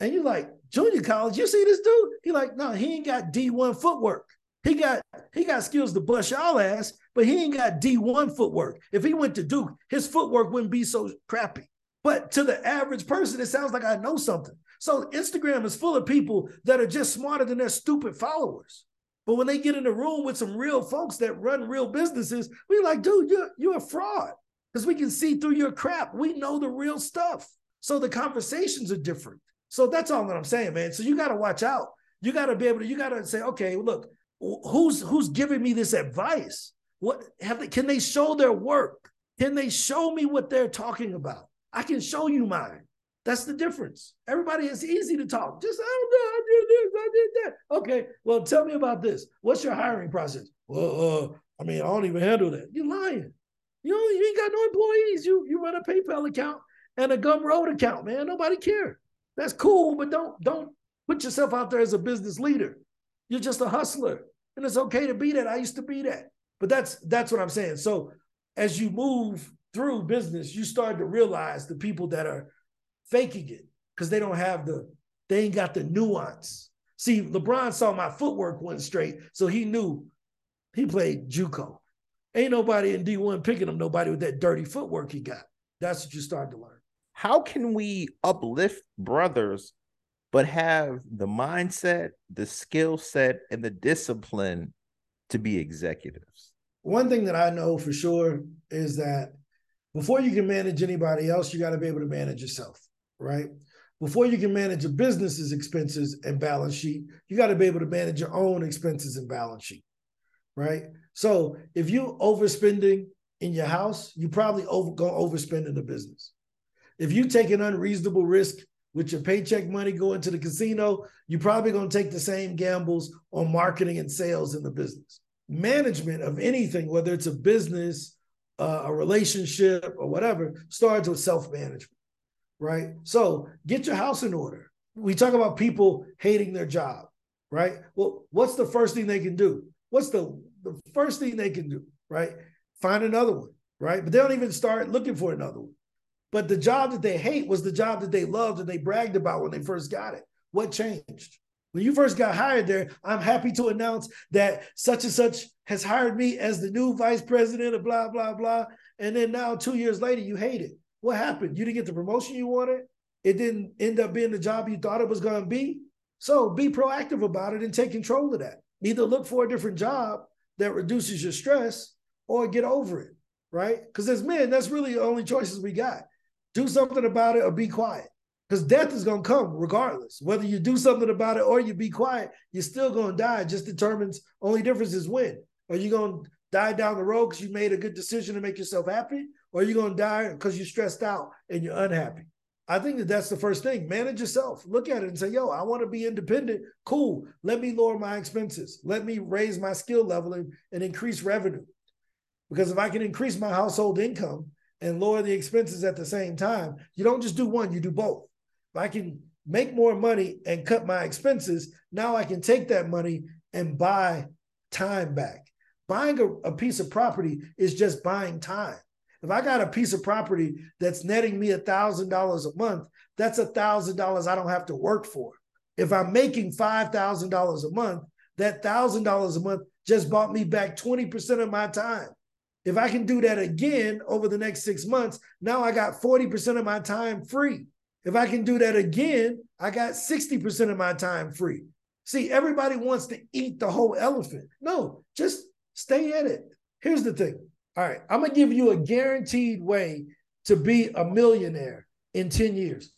And you like, junior college, you see this dude? He like, no, he ain't got D1 footwork. He got he got skills to bust y'all ass, but he ain't got D1 footwork. If he went to Duke, his footwork wouldn't be so crappy. But to the average person, it sounds like I know something. So Instagram is full of people that are just smarter than their stupid followers. But when they get in the room with some real folks that run real businesses, we like, dude, you're you're a fraud. Because we can see through your crap. We know the real stuff. So the conversations are different. So that's all that I'm saying, man. So you got to watch out. You got to be able to, you got to say, okay, look, who's who's giving me this advice? What have they, can they show their work? Can they show me what they're talking about? I can show you mine. That's the difference. Everybody is easy to talk. Just I don't know, I did this, I did that. Okay, well, tell me about this. What's your hiring process? Well, uh, I mean, I don't even handle that. You're lying. You know, you ain't got no employees. You you run a PayPal account and a Gumroad account, man. Nobody care. That's cool, but don't don't put yourself out there as a business leader. You're just a hustler, and it's okay to be that. I used to be that, but that's that's what I'm saying. So as you move through business, you start to realize the people that are faking it because they don't have the they ain't got the nuance. See, LeBron saw my footwork wasn't straight, so he knew he played JUCO. Ain't nobody in D1 picking him, nobody with that dirty footwork he got. That's what you start to learn. How can we uplift brothers, but have the mindset, the skill set, and the discipline to be executives? One thing that I know for sure is that before you can manage anybody else, you got to be able to manage yourself, right? Before you can manage a business's expenses and balance sheet, you got to be able to manage your own expenses and balance sheet, right? So if you overspending in your house, you probably over go overspend in the business. If you take an unreasonable risk with your paycheck money going to the casino, you're probably going to take the same gambles on marketing and sales in the business. Management of anything, whether it's a business, uh, a relationship, or whatever, starts with self management, right? So get your house in order. We talk about people hating their job, right? Well, what's the first thing they can do? What's the, the first thing they can do, right? Find another one, right? But they don't even start looking for another one. But the job that they hate was the job that they loved and they bragged about when they first got it. What changed? When you first got hired there, I'm happy to announce that such and such has hired me as the new vice president of blah, blah, blah. And then now, two years later, you hate it. What happened? You didn't get the promotion you wanted. It didn't end up being the job you thought it was going to be. So be proactive about it and take control of that. Either look for a different job that reduces your stress or get over it, right? Because as men, that's really the only choices we got. Do something about it or be quiet. Because death is going to come regardless. Whether you do something about it or you be quiet, you're still going to die. It just determines only difference is when. Are you going to die down the road because you made a good decision to make yourself happy? Or you going to die because you're stressed out and you're unhappy? I think that that's the first thing. Manage yourself. Look at it and say, yo, I want to be independent. Cool. Let me lower my expenses. Let me raise my skill level and, and increase revenue. Because if I can increase my household income and lower the expenses at the same time, you don't just do one, you do both. If I can make more money and cut my expenses, now I can take that money and buy time back. Buying a, a piece of property is just buying time. If I got a piece of property that's netting me a thousand dollars a month, that's a thousand dollars I don't have to work for. If I'm making five thousand dollars a month, that thousand dollars a month just bought me back 20% of my time. If I can do that again over the next six months, now I got 40% of my time free. If I can do that again, I got 60% of my time free. See, everybody wants to eat the whole elephant. No, just stay at it. Here's the thing. All right, I'm to give you a guaranteed way to be a millionaire in 10 years.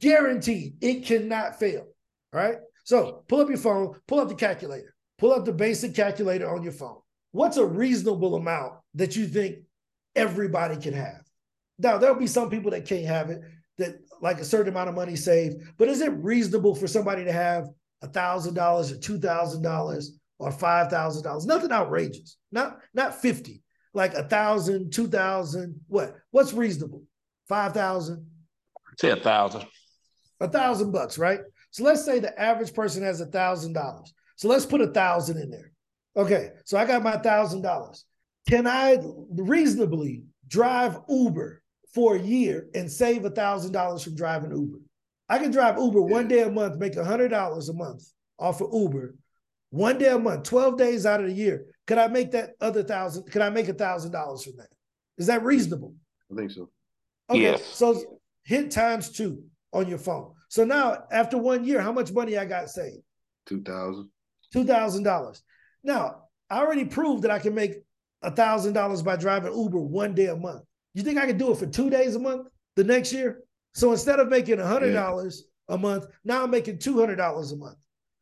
Guaranteed. It cannot fail. All right. So pull up your phone, pull up the calculator, pull up the basic calculator on your phone. What's a reasonable amount that you think everybody can have? Now, there'll be some people that can't have it, that like a certain amount of money saved, but is it reasonable for somebody to have a thousand dollars or two thousand dollars or five thousand dollars? Nothing outrageous. Not not 50, like a thousand, two thousand. What? What's reasonable? Five thousand, Say a thousand. a thousand bucks, right? So let's say the average person has a thousand dollars. So let's put a thousand in there. Okay, so I got my thousand dollars. Can I reasonably drive Uber for a year and save a thousand dollars from driving Uber? I can drive Uber one day a month, make a hundred dollars a month off of Uber, one day a month, 12 days out of the year. Could I make that other thousand? Could I make a thousand dollars from that? Is that reasonable? I think so. Okay, Yes. so hit times two on your phone. So now, after one year, how much money I got saved? Two thousand. Two thousand dollars. Now, I already proved that I can make a thousand dollars by driving Uber one day a month. You think I could do it for two days a month the next year? So instead of making a hundred dollars a month, now I'm making two hundred dollars a month.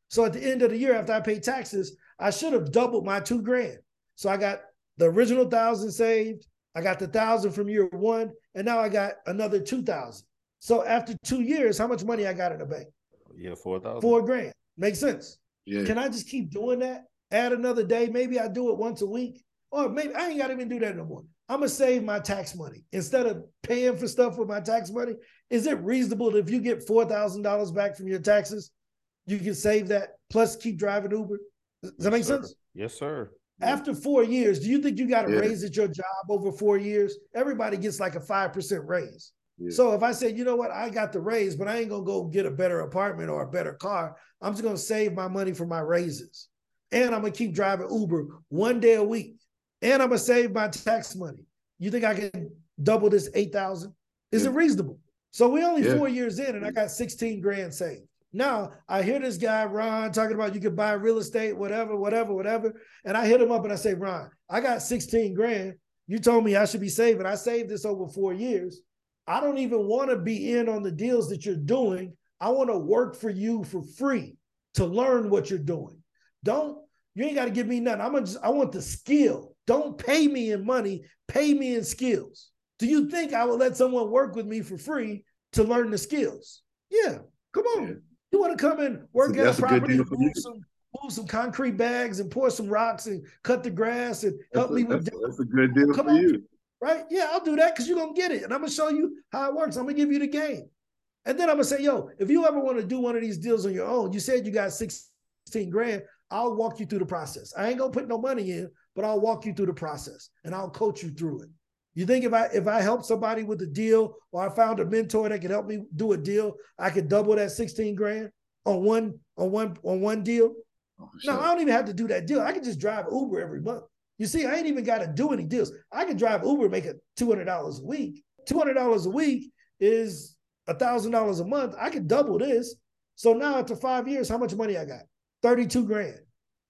So at the end of the year, after I pay taxes, I should have doubled my two grand. So I got the original thousand saved, I got the thousand from year one, and now I got another two thousand. So after two years, how much money I got in the bank? Yeah, four thousand. Four grand. Makes sense. Yeah. Can I just keep doing that? Add another day. Maybe I do it once a week. Or maybe I ain't got to even do that no more. I'm gonna save my tax money instead of paying for stuff with my tax money. Is it reasonable that if you get four thousand dollars back from your taxes, you can save that plus keep driving Uber? Does that make sense? Yes, sir. After four years, do you think you got a Yeah. raise at your job over four years? Everybody gets like a five percent raise. Yeah. So if I said, you know what, I got the raise, but I ain't gonna go get a better apartment or a better car. I'm just gonna save my money for my raises, and I'm gonna keep driving Uber one day a week, and I'm gonna save my tax money. You think I can double this eight thousand? Is Yeah. it reasonable? So we only Yeah. four years in, and I got sixteen grand saved. Now I hear this guy Ron talking about you could buy real estate, whatever, whatever, whatever, and I hit him up and I say, Ron, I got sixteen grand. You told me I should be saving. I saved this over four years. I don't even want to be in on the deals that you're doing. I want to work for you for free to learn what you're doing. Don't you ain't got to give me nothing. I'm gonna just I want the skill. Don't pay me in money, pay me in skills. Do you think I would let someone work with me for free to learn the skills? Yeah, come on. You want to come and work at a a property, for move some move some concrete bags and pour some rocks and cut the grass and help That's, me a, with that's, that's a good deal Come for on. you. right? Yeah, I'll do that because you're gonna get it. And I'm gonna show you how it works. I'm gonna give you the game. And then I'm gonna say, yo, if you ever want to do one of these deals on your own, you said you got 16 grand, I'll walk you through the process. I ain't gonna put no money in, but I'll walk you through the process and I'll coach you through it. You think if I if I help somebody with a deal or I found a mentor that could help me do a deal, I could double that 16 grand on one on one on one deal? Oh, for No. I don't even have to do that deal. I can just drive Uber every month. You see, I ain't even got to do any deals. I can drive Uber, make a two hundred dollars a week. Two hundred dollars a week is a thousand dollars a month. I could double this. So now after five years, how much money I got? Thirty-two grand.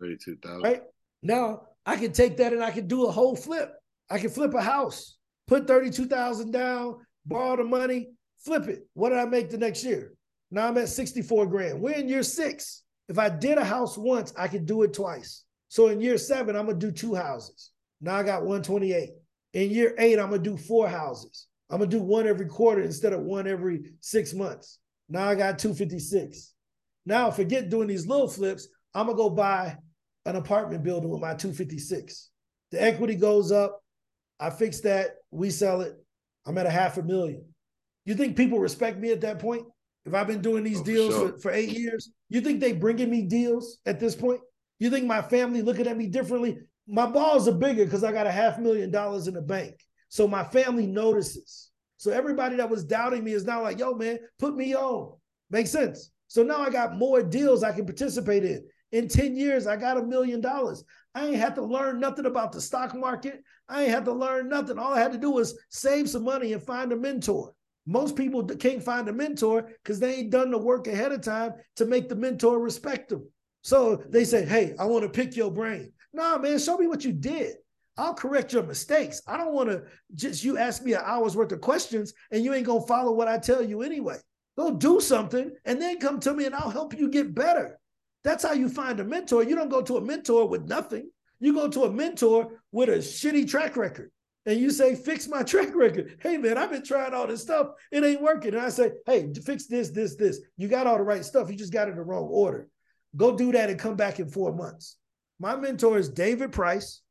Thirty-two thousand. Right now, I can take that and I can do a whole flip. I can flip a house, put thirty-two thousand down, borrow the money, flip it. What did I make the next year? Now I'm at sixty-four grand. We're in year six. If I did a house once, I could do it twice. So in year seven, I'm gonna do two houses. Now I got 128. In year eight, I'm gonna do four houses. I'm gonna do one every quarter instead of one every six months. Now I got 256. Now forget doing these little flips. I'm gonna go buy an apartment building with my 256. The equity goes up. I fix that. We sell it. I'm at a half a million. You think people respect me at that point? If I've been doing these Oh, for deals sure. for, for eight years, you think they bringing me deals at this point? You think my family looking at me differently? My balls are bigger because I got a half million dollars in the bank. So my family notices. So everybody that was doubting me is now like, yo, man, put me on. Makes sense. So now I got more deals I can participate in. In 10 years, I got a million dollars. I ain't had to learn nothing about the stock market. I ain't had to learn nothing. All I had to do was save some money and find a mentor. Most people can't find a mentor because they ain't done the work ahead of time to make the mentor respect them. So they say, hey, I want to pick your brain. Nah, man, show me what you did. I'll correct your mistakes. I don't want to just you ask me an hour's worth of questions and you ain't gonna follow what I tell you anyway. Go do something and then come to me and I'll help you get better. That's how you find a mentor. You don't go to a mentor with nothing. You go to a mentor with a shitty track record and you say, fix my <laughs> track record. Hey, man, I've been trying all this stuff. It ain't working. And I say, hey, fix this, this, this. You got all the right stuff. You just got it in the wrong order. Go do that and come back in four months. My mentor is David Price.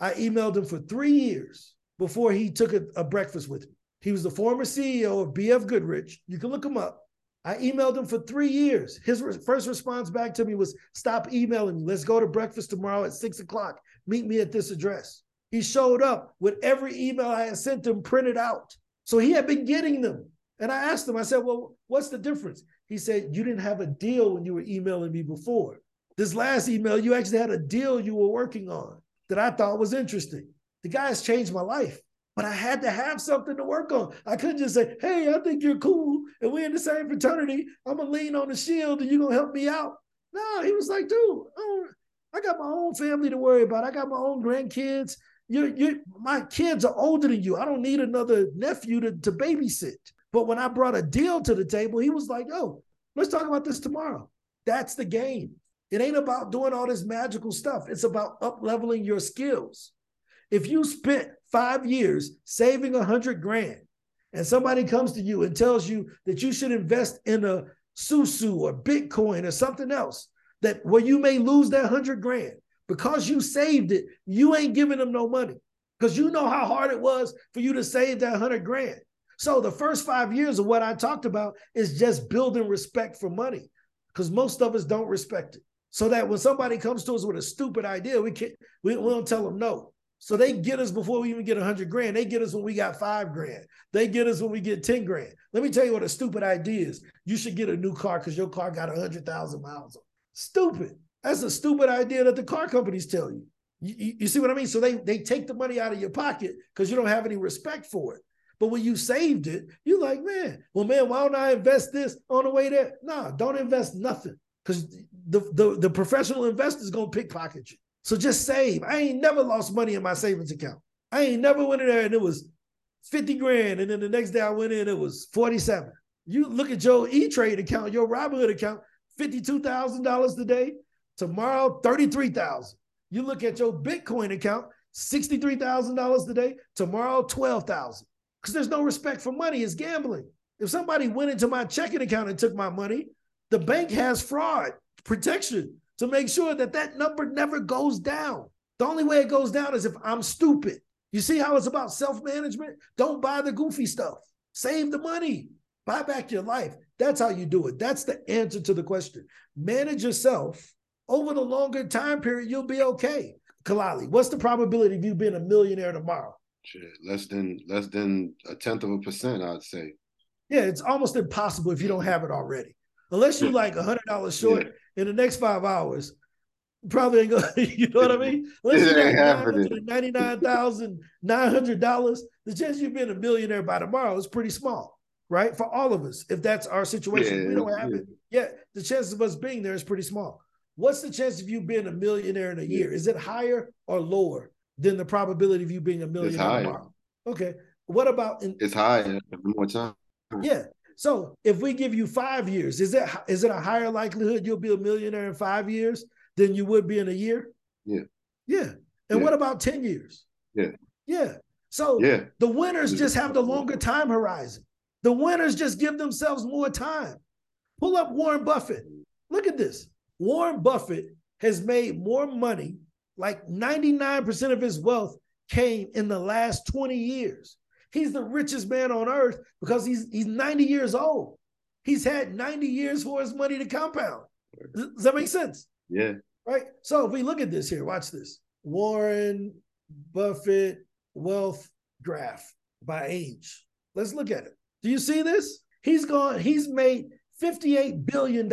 I emailed him for three years before he took a, a breakfast with me. He was the former CEO of BF Goodrich. You can look him up. I emailed him for three years. His re- first response back to me was, Stop emailing me. Let's go to breakfast tomorrow at six o'clock. Meet me at this address. He showed up with every email I had sent him printed out. So he had been getting them. And I asked him, I said, Well, what's the difference? He said, You didn't have a deal when you were emailing me before. This last email, you actually had a deal you were working on that I thought was interesting. The guy has changed my life, but I had to have something to work on. I couldn't just say, Hey, I think you're cool and we're in the same fraternity. I'm going to lean on the shield and you're going to help me out. No, he was like, Dude, I I got my own family to worry about. I got my own grandkids. You, you, my kids are older than you. I don't need another nephew to, to babysit. But when I brought a deal to the table, he was like, oh, let's talk about this tomorrow." That's the game. It ain't about doing all this magical stuff. It's about up leveling your skills. If you spent five years saving a hundred grand, and somebody comes to you and tells you that you should invest in a Susu or Bitcoin or something else, that where you may lose that hundred grand because you saved it, you ain't giving them no money because you know how hard it was for you to save that hundred grand. So the first five years of what I talked about is just building respect for money because most of us don't respect it. So that when somebody comes to us with a stupid idea, we can't we, we don't tell them no. So they get us before we even get a hundred grand. They get us when we got five grand. They get us when we get 10 grand. Let me tell you what a stupid idea is. You should get a new car because your car got a hundred thousand miles on. Stupid. That's a stupid idea that the car companies tell you. You, you- see what I mean? So they they take the money out of your pocket because you don't have any respect for it. But when you saved it, you're like, man, well, man, why don't I invest this on the way there? Nah, don't invest nothing because the, the, the professional investor is going to pickpocket you. So just save. I ain't never lost money in my savings account. I ain't never went in there and it was 50 grand. And then the next day I went in, it was 47. You look at your E Trade account, your Robinhood account, $52,000 today. Tomorrow, 33,000. You look at your Bitcoin account, $63,000 today. Tomorrow, 12,000 because there's no respect for money. It's gambling. If somebody went into my checking account and took my money, the bank has fraud protection to make sure that that number never goes down. The only way it goes down is if I'm stupid. You see how it's about self management? Don't buy the goofy stuff. Save the money. Buy back your life. That's how you do it. That's the answer to the question. Manage yourself over the longer time period, you'll be okay. Kalali, what's the probability of you being a millionaire tomorrow? Shit, less than less than a tenth of a percent, I'd say. Yeah, it's almost impossible if you don't have it already. Unless you're like a hundred dollars short in the next five hours, probably ain't gonna. <laughs> You know what I mean? Unless It you ain't happening. got ninety nine thousand nine hundred dollars, the chance of you being a millionaire by tomorrow is pretty small, right? For all of us, if that's our situation, we Yeah, don't have yeah. it. Yeah, the chances of us being there is pretty small. What's the chance of you being a millionaire in a year? Is it higher or lower than the probability of you being a millionaire higher. tomorrow? Okay. What about in, It's high every more time. yeah. So if we give you five years, is it is it a higher likelihood you'll be a millionaire in five years than you would be in a year? Yeah. Yeah. And Yeah. what about 10 years? Yeah. Yeah. So Yeah. the winners just have the longer time horizon. The winners just give themselves more time. Pull up Warren Buffett. Look at this. Warren Buffett has made more money, like 99% of his wealth came in the last 20 years. He's the richest man on earth because he's he's 90 years old. He's had 90 years for his money to compound. Does that make sense? Yeah. right? So if we look at this here, watch this. Warren Buffett wealth graph by age. Let's look at it. Do you see this? He's gone, he's made $58 billion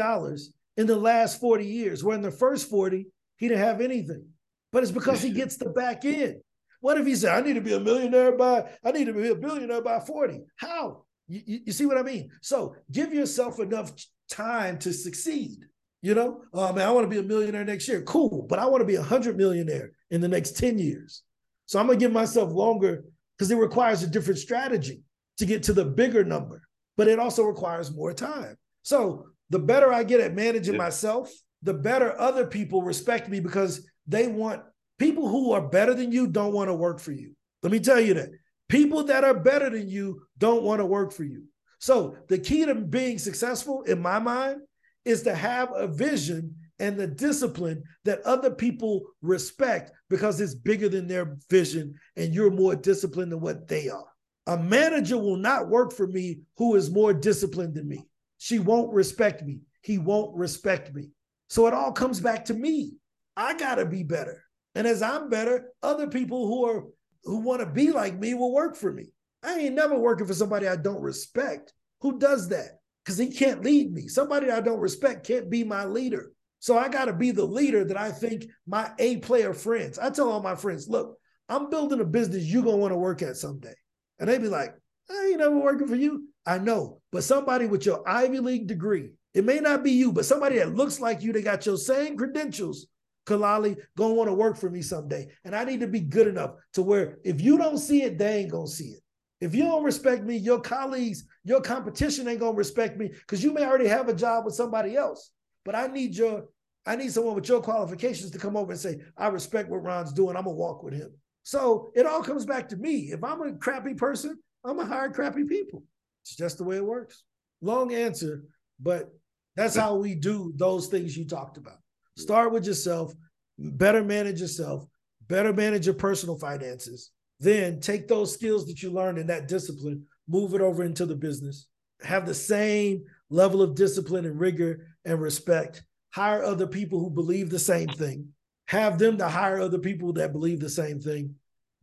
in the last 40 years, where in the first 40, he didn't have anything. But it's because he gets the back end. What if he said, I need to be a millionaire by, I need to be a billionaire by 40? How? You, you, you see what I mean? So give yourself enough time to succeed. You know, oh man, I want to be a millionaire next year. Cool, but I want to be a hundred millionaire in the next 10 years. So I'm gonna give myself longer because it requires a different strategy to get to the bigger number, but it also requires more time. So the better I get at managing Yeah. myself, the better other people respect me because they want people who are better than you don't want to work for you. Let me tell you that. People that are better than you don't want to work for you. So the key to being successful in my mind is to have a vision and the discipline that other people respect because it's bigger than their vision and you're more disciplined than what they are. A manager will not work for me who is more disciplined than me. She won't respect me. He won't respect me. So it all comes back to me. I got to be better. And as I'm better, other people who are who want to be like me will work for me. I ain't never working for somebody I don't respect. Who does that? Because he can't lead me. Somebody I don't respect can't be my leader. So I got to be the leader that I think my A player friends. I tell all my friends, look, I'm building a business you're gonna want to work at someday. And they be like, I ain't never working for you. I know, but somebody with your Ivy League degree, it may not be you, but somebody that looks like you, they got your same credentials, Kalali, gonna want to work for me someday. And I need to be good enough to where if you don't see it, they ain't gonna see it. If you don't respect me, your colleagues, your competition ain't gonna respect me because you may already have a job with somebody else. But I need your, I need someone with your qualifications to come over and say, I respect what Ron's doing. I'm gonna walk with him. So it all comes back to me. If I'm a crappy person, I'm gonna hire crappy people. It's just the way it works. Long answer, but that's how we do those things you talked about. Start with yourself, better manage yourself, better manage your personal finances. Then take those skills that you learned in that discipline, move it over into the business. Have the same level of discipline and rigor and respect. Hire other people who believe the same thing. Have them to hire other people that believe the same thing.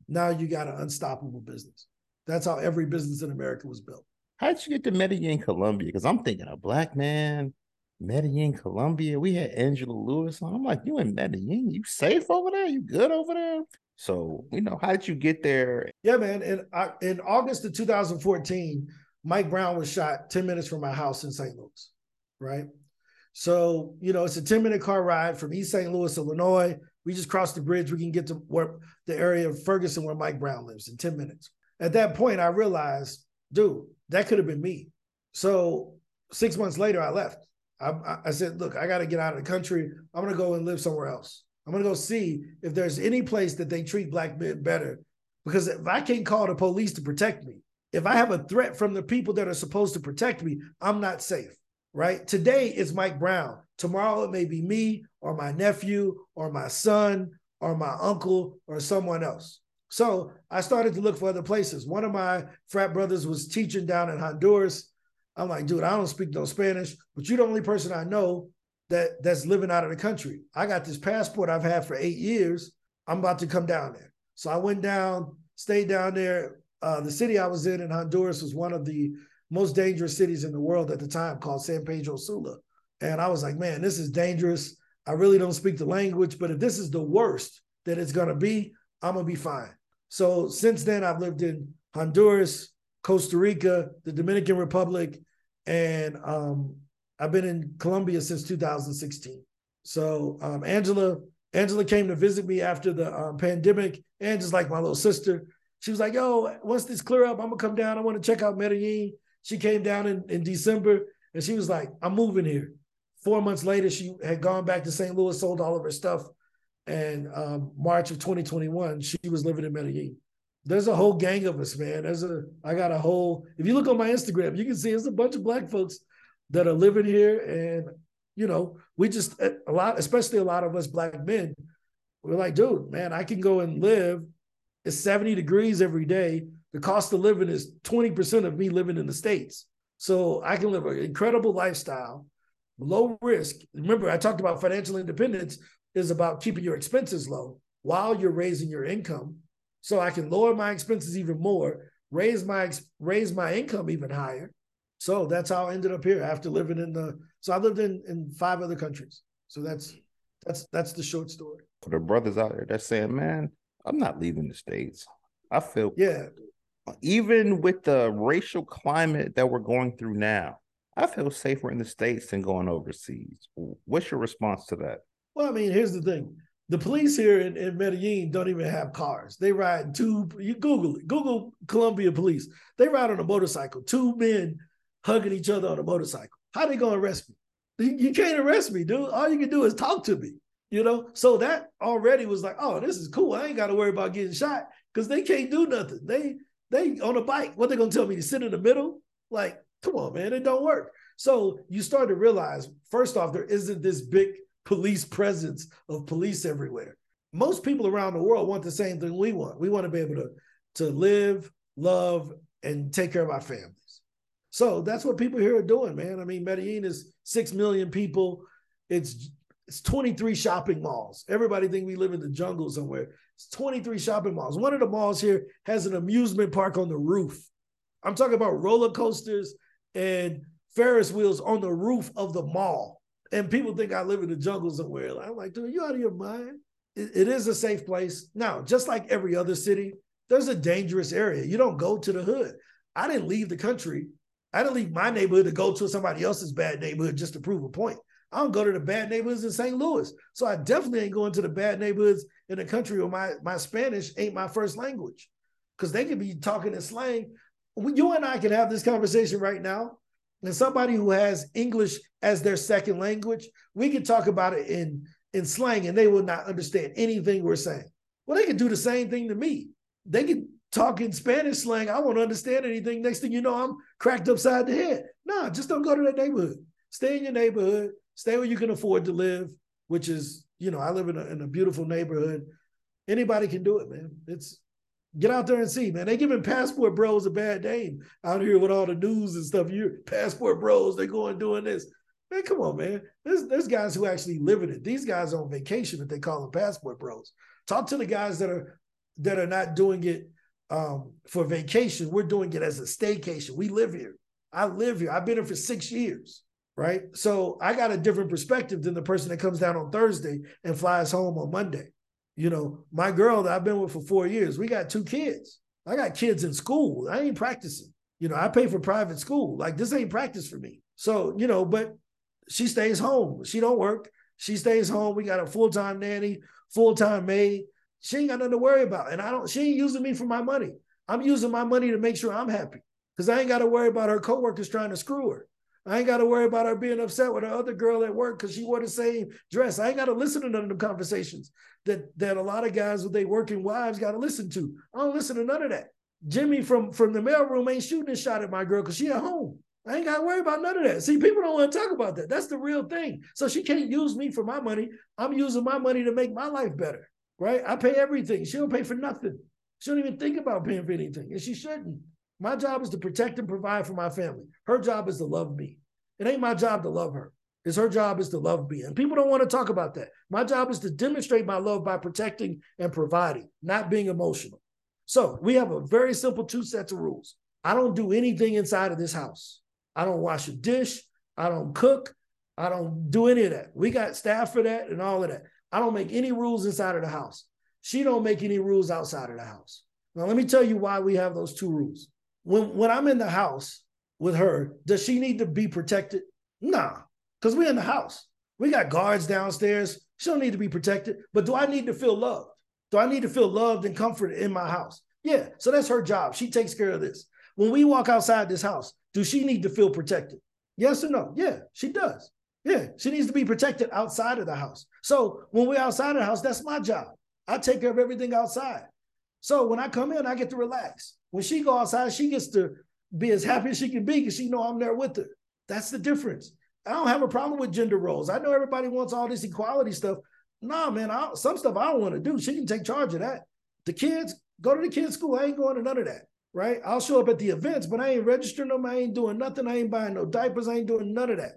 Now you got an unstoppable business. That's how every business in America was built. How'd you get to Medellin, Colombia? Because I'm thinking a black man, Medellin, Colombia. We had Angela Lewis on. I'm like, you in Medellin? You safe over there? You good over there? So, you know, how did you get there? Yeah, man. In uh, in August of 2014, Mike Brown was shot 10 minutes from my house in St. Louis, right? So, you know, it's a 10 minute car ride from East St. Louis, Illinois. We just cross the bridge. We can get to where the area of Ferguson where Mike Brown lives in 10 minutes. At that point, I realized, dude, that could have been me. So six months later, I left. I, I- said, look, I got to get out of the country. I'm going to go and live somewhere else. I'm going to go see if there's any place that they treat black men better. Because if I can't call the police to protect me, if I have a threat from the people that are supposed to protect me, I'm not safe, right? Today it's Mike Brown. Tomorrow it may be me or my nephew or my son or my uncle or someone else. So I started to look for other places. One of my frat brothers was teaching down in Honduras. I'm like, dude, I don't speak no Spanish, but you're the only person I know that that's living out of the country. I got this passport I've had for eight years. I'm about to come down there. So I went down, stayed down there. Uh, the city I was in in Honduras was one of the most dangerous cities in the world at the time called San Pedro Sula. And I was like, man, this is dangerous. I really don't speak the language, but if this is the worst that it's going to be, I'm going to be fine. So since then, I've lived in Honduras, Costa Rica, the Dominican Republic, and um, I've been in Colombia since 2016. So um, Angela, Angela came to visit me after the um, pandemic. Angela's like my little sister. She was like, "Yo, once this clear up, I'm gonna come down. I want to check out Medellin." She came down in, in December, and she was like, "I'm moving here." Four months later, she had gone back to St. Louis, sold all of her stuff, and um, March of 2021, she was living in Medellin. There's a whole gang of us, man. There's a I got a whole. If you look on my Instagram, you can see there's a bunch of black folks that are living here, and you know, we just eh, a lot, especially a lot of us black men. We're like, dude, man, I can go and live. It's 70 degrees every day. The cost of living is 20% of me living in the States. So I can live an incredible lifestyle, low risk. Remember, I talked about financial independence is about keeping your expenses low while you're raising your income. So I can lower my expenses even more, raise my raise my income even higher. So that's how I ended up here after living in the so I lived in in five other countries. So that's that's that's the short story. For the brothers out there that's saying, man, I'm not leaving the States. I feel Yeah, even with the racial climate that we're going through now, I feel safer in the States than going overseas. What's your response to that? Well, I mean, here's the thing. The police here in, in Medellin don't even have cars. They ride two, you Google it, Google Colombia police. They ride on a motorcycle, two men hugging each other on a motorcycle. How they gonna arrest me? You, can't arrest me, dude. All you can do is talk to me. You know, so that already was like, oh, this is cool. I ain't got to worry about getting shot because they can't do nothing. They they on a bike. What they gonna tell me to sit in the middle? Like, come on, man, it don't work. So you start to realize, first off, there isn't this big police presence of police everywhere. Most people around the world want the same thing we want. We want to be able to, to live, love, and take care of our families. So that's what people here are doing, man. I mean, Medellin is six million people. It's it's 23 shopping malls. Everybody think we live in the jungle somewhere. It's 23 shopping malls. One of the malls here has an amusement park on the roof. I'm talking about roller coasters and Ferris wheels on the roof of the mall. And people think I live in the jungle somewhere. I'm like, dude, you out of your mind? It, it is a safe place. Now, just like every other city, there's a dangerous area. You don't go to the hood. I didn't leave the country. I didn't leave my neighborhood to go to somebody else's bad neighborhood just to prove a point. I don't go to the bad neighborhoods in St. Louis. So I definitely ain't going to the bad neighborhoods in a country where my, my Spanish ain't my first language. Because they could be talking in slang. You and I can have this conversation right now. And somebody who has English as their second language, we can talk about it in, in slang and they will not understand anything we're saying. Well, they can do the same thing to me. They can talk in Spanish slang. I won't understand anything. Next thing you know, I'm cracked upside the head. No, just don't go to that neighborhood. Stay in your neighborhood. Stay where you can afford to live, which is, you know, I live in a, in a beautiful neighborhood. Anybody can do it, man. It's get out there and see, man. They giving passport bros a bad name out here with all the news and stuff. You passport bros, they going doing this. Man, come on, man. There's there's guys who actually live in it. These guys on vacation that they call them passport bros. Talk to the guys that are that are not doing it um, for vacation. We're doing it as a staycation. We live here. I live here. I've been here for six years, right? So I got a different perspective than the person that comes down on Thursday and flies home on Monday. You know, my girl that I've been with for four years, we got two kids. I got kids in school. I ain't practicing. You know, I pay for private school. Like this ain't practice for me. So, you know, but she stays home. She don't work. She stays home. We got a full-time nanny, full-time maid. She ain't got nothing to worry about. And I don't, she ain't using me for my money. I'm using my money to make sure I'm happy. Because I ain't got to worry about her coworkers trying to screw her. I ain't got to worry about her being upset with her other girl at work because she wore the same dress. I ain't got to listen to none of them conversations that that a lot of guys with their working wives got to listen to. I don't listen to none of that. Jimmy from from the mailroom ain't shooting a shot at my girl because she at home. I ain't got to worry about none of that. See, people don't want to talk about that. That's the real thing. So she can't use me for my money. I'm using my money to make my life better, right? I pay everything. She don't pay for nothing. She don't even think about paying for anything, and she shouldn't. My job is to protect and provide for my family. Her job is to love me. It ain't my job to love her. It's her job is to love me. And people don't want to talk about that. My job is to demonstrate my love by protecting and providing, not being emotional. So we have a very simple two sets of rules. I don't do anything inside of this house. I don't wash a dish. I don't cook. I don't do any of that. We got staff for that and all of that. I don't make any rules inside of the house. She don't make any rules outside of the house. Now let me tell you why we have those two rules. When when I'm in the house with her, does she need to be protected? Nah, because we're in the house. We got guards downstairs. She don't need to be protected. But do I need to feel loved? Do I need to feel loved and comforted in my house? Yeah. So that's her job. She takes care of this. When we walk outside this house, do she need to feel protected? Yes or no? Yeah, she does. Yeah, she needs to be protected outside of the house. So when we're outside of the house, that's my job. I take care of everything outside. So when I come in, I get to relax. When she go outside, she gets to be as happy as she can be because she know I'm there with her. That's the difference. I don't have a problem with gender roles. I know everybody wants all this equality stuff. Nah, man, I, some stuff I don't want to do. She can take charge of that. The kids go to the kids' school. I ain't going to none of that. Right? I'll show up at the events, but I ain't registering them. I ain't doing nothing. I ain't buying no diapers. I ain't doing none of that.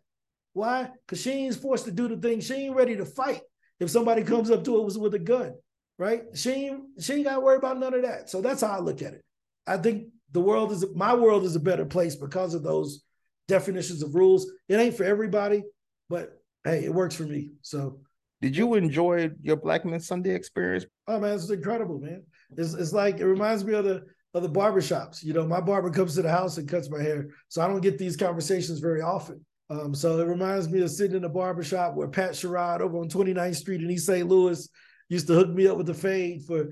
Why? Because she ain't forced to do the thing. She ain't ready to fight if somebody comes up to her with a gun. Right? She ain't she ain't got to worry about none of that. So that's how I look at it. I think the world is my world is a better place because of those definitions of rules. It ain't for everybody, but hey, it works for me. So Did you enjoy your Black Men Sunday experience? Oh man, it's incredible, man. It's it's like it reminds me of the of the barbershops. You know, my barber comes to the house and cuts my hair. So I don't get these conversations very often. Um, so it reminds me of sitting in a barbershop where Pat Sherrod over on 29th Street in East St. Louis used to hook me up with the fade for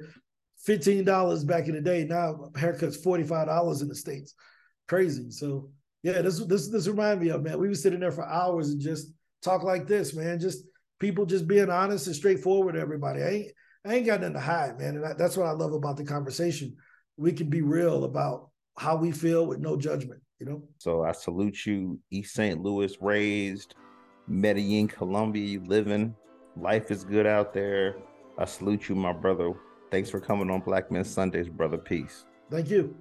$15 back in the day. Now haircut's $45 in the States. Crazy. So yeah, this this this remind me of man. We were sitting there for hours and just talk like this, man. Just people just being honest and straightforward to everybody. I ain't I ain't got nothing to hide, man. And I, that's what I love about the conversation. We can be real about how we feel with no judgment, you know? So I salute you, East St. Louis raised, Medellin, Colombia, living. Life is good out there. I salute you, my brother. Thanks for coming on Black Men Sundays, brother. Peace. Thank you.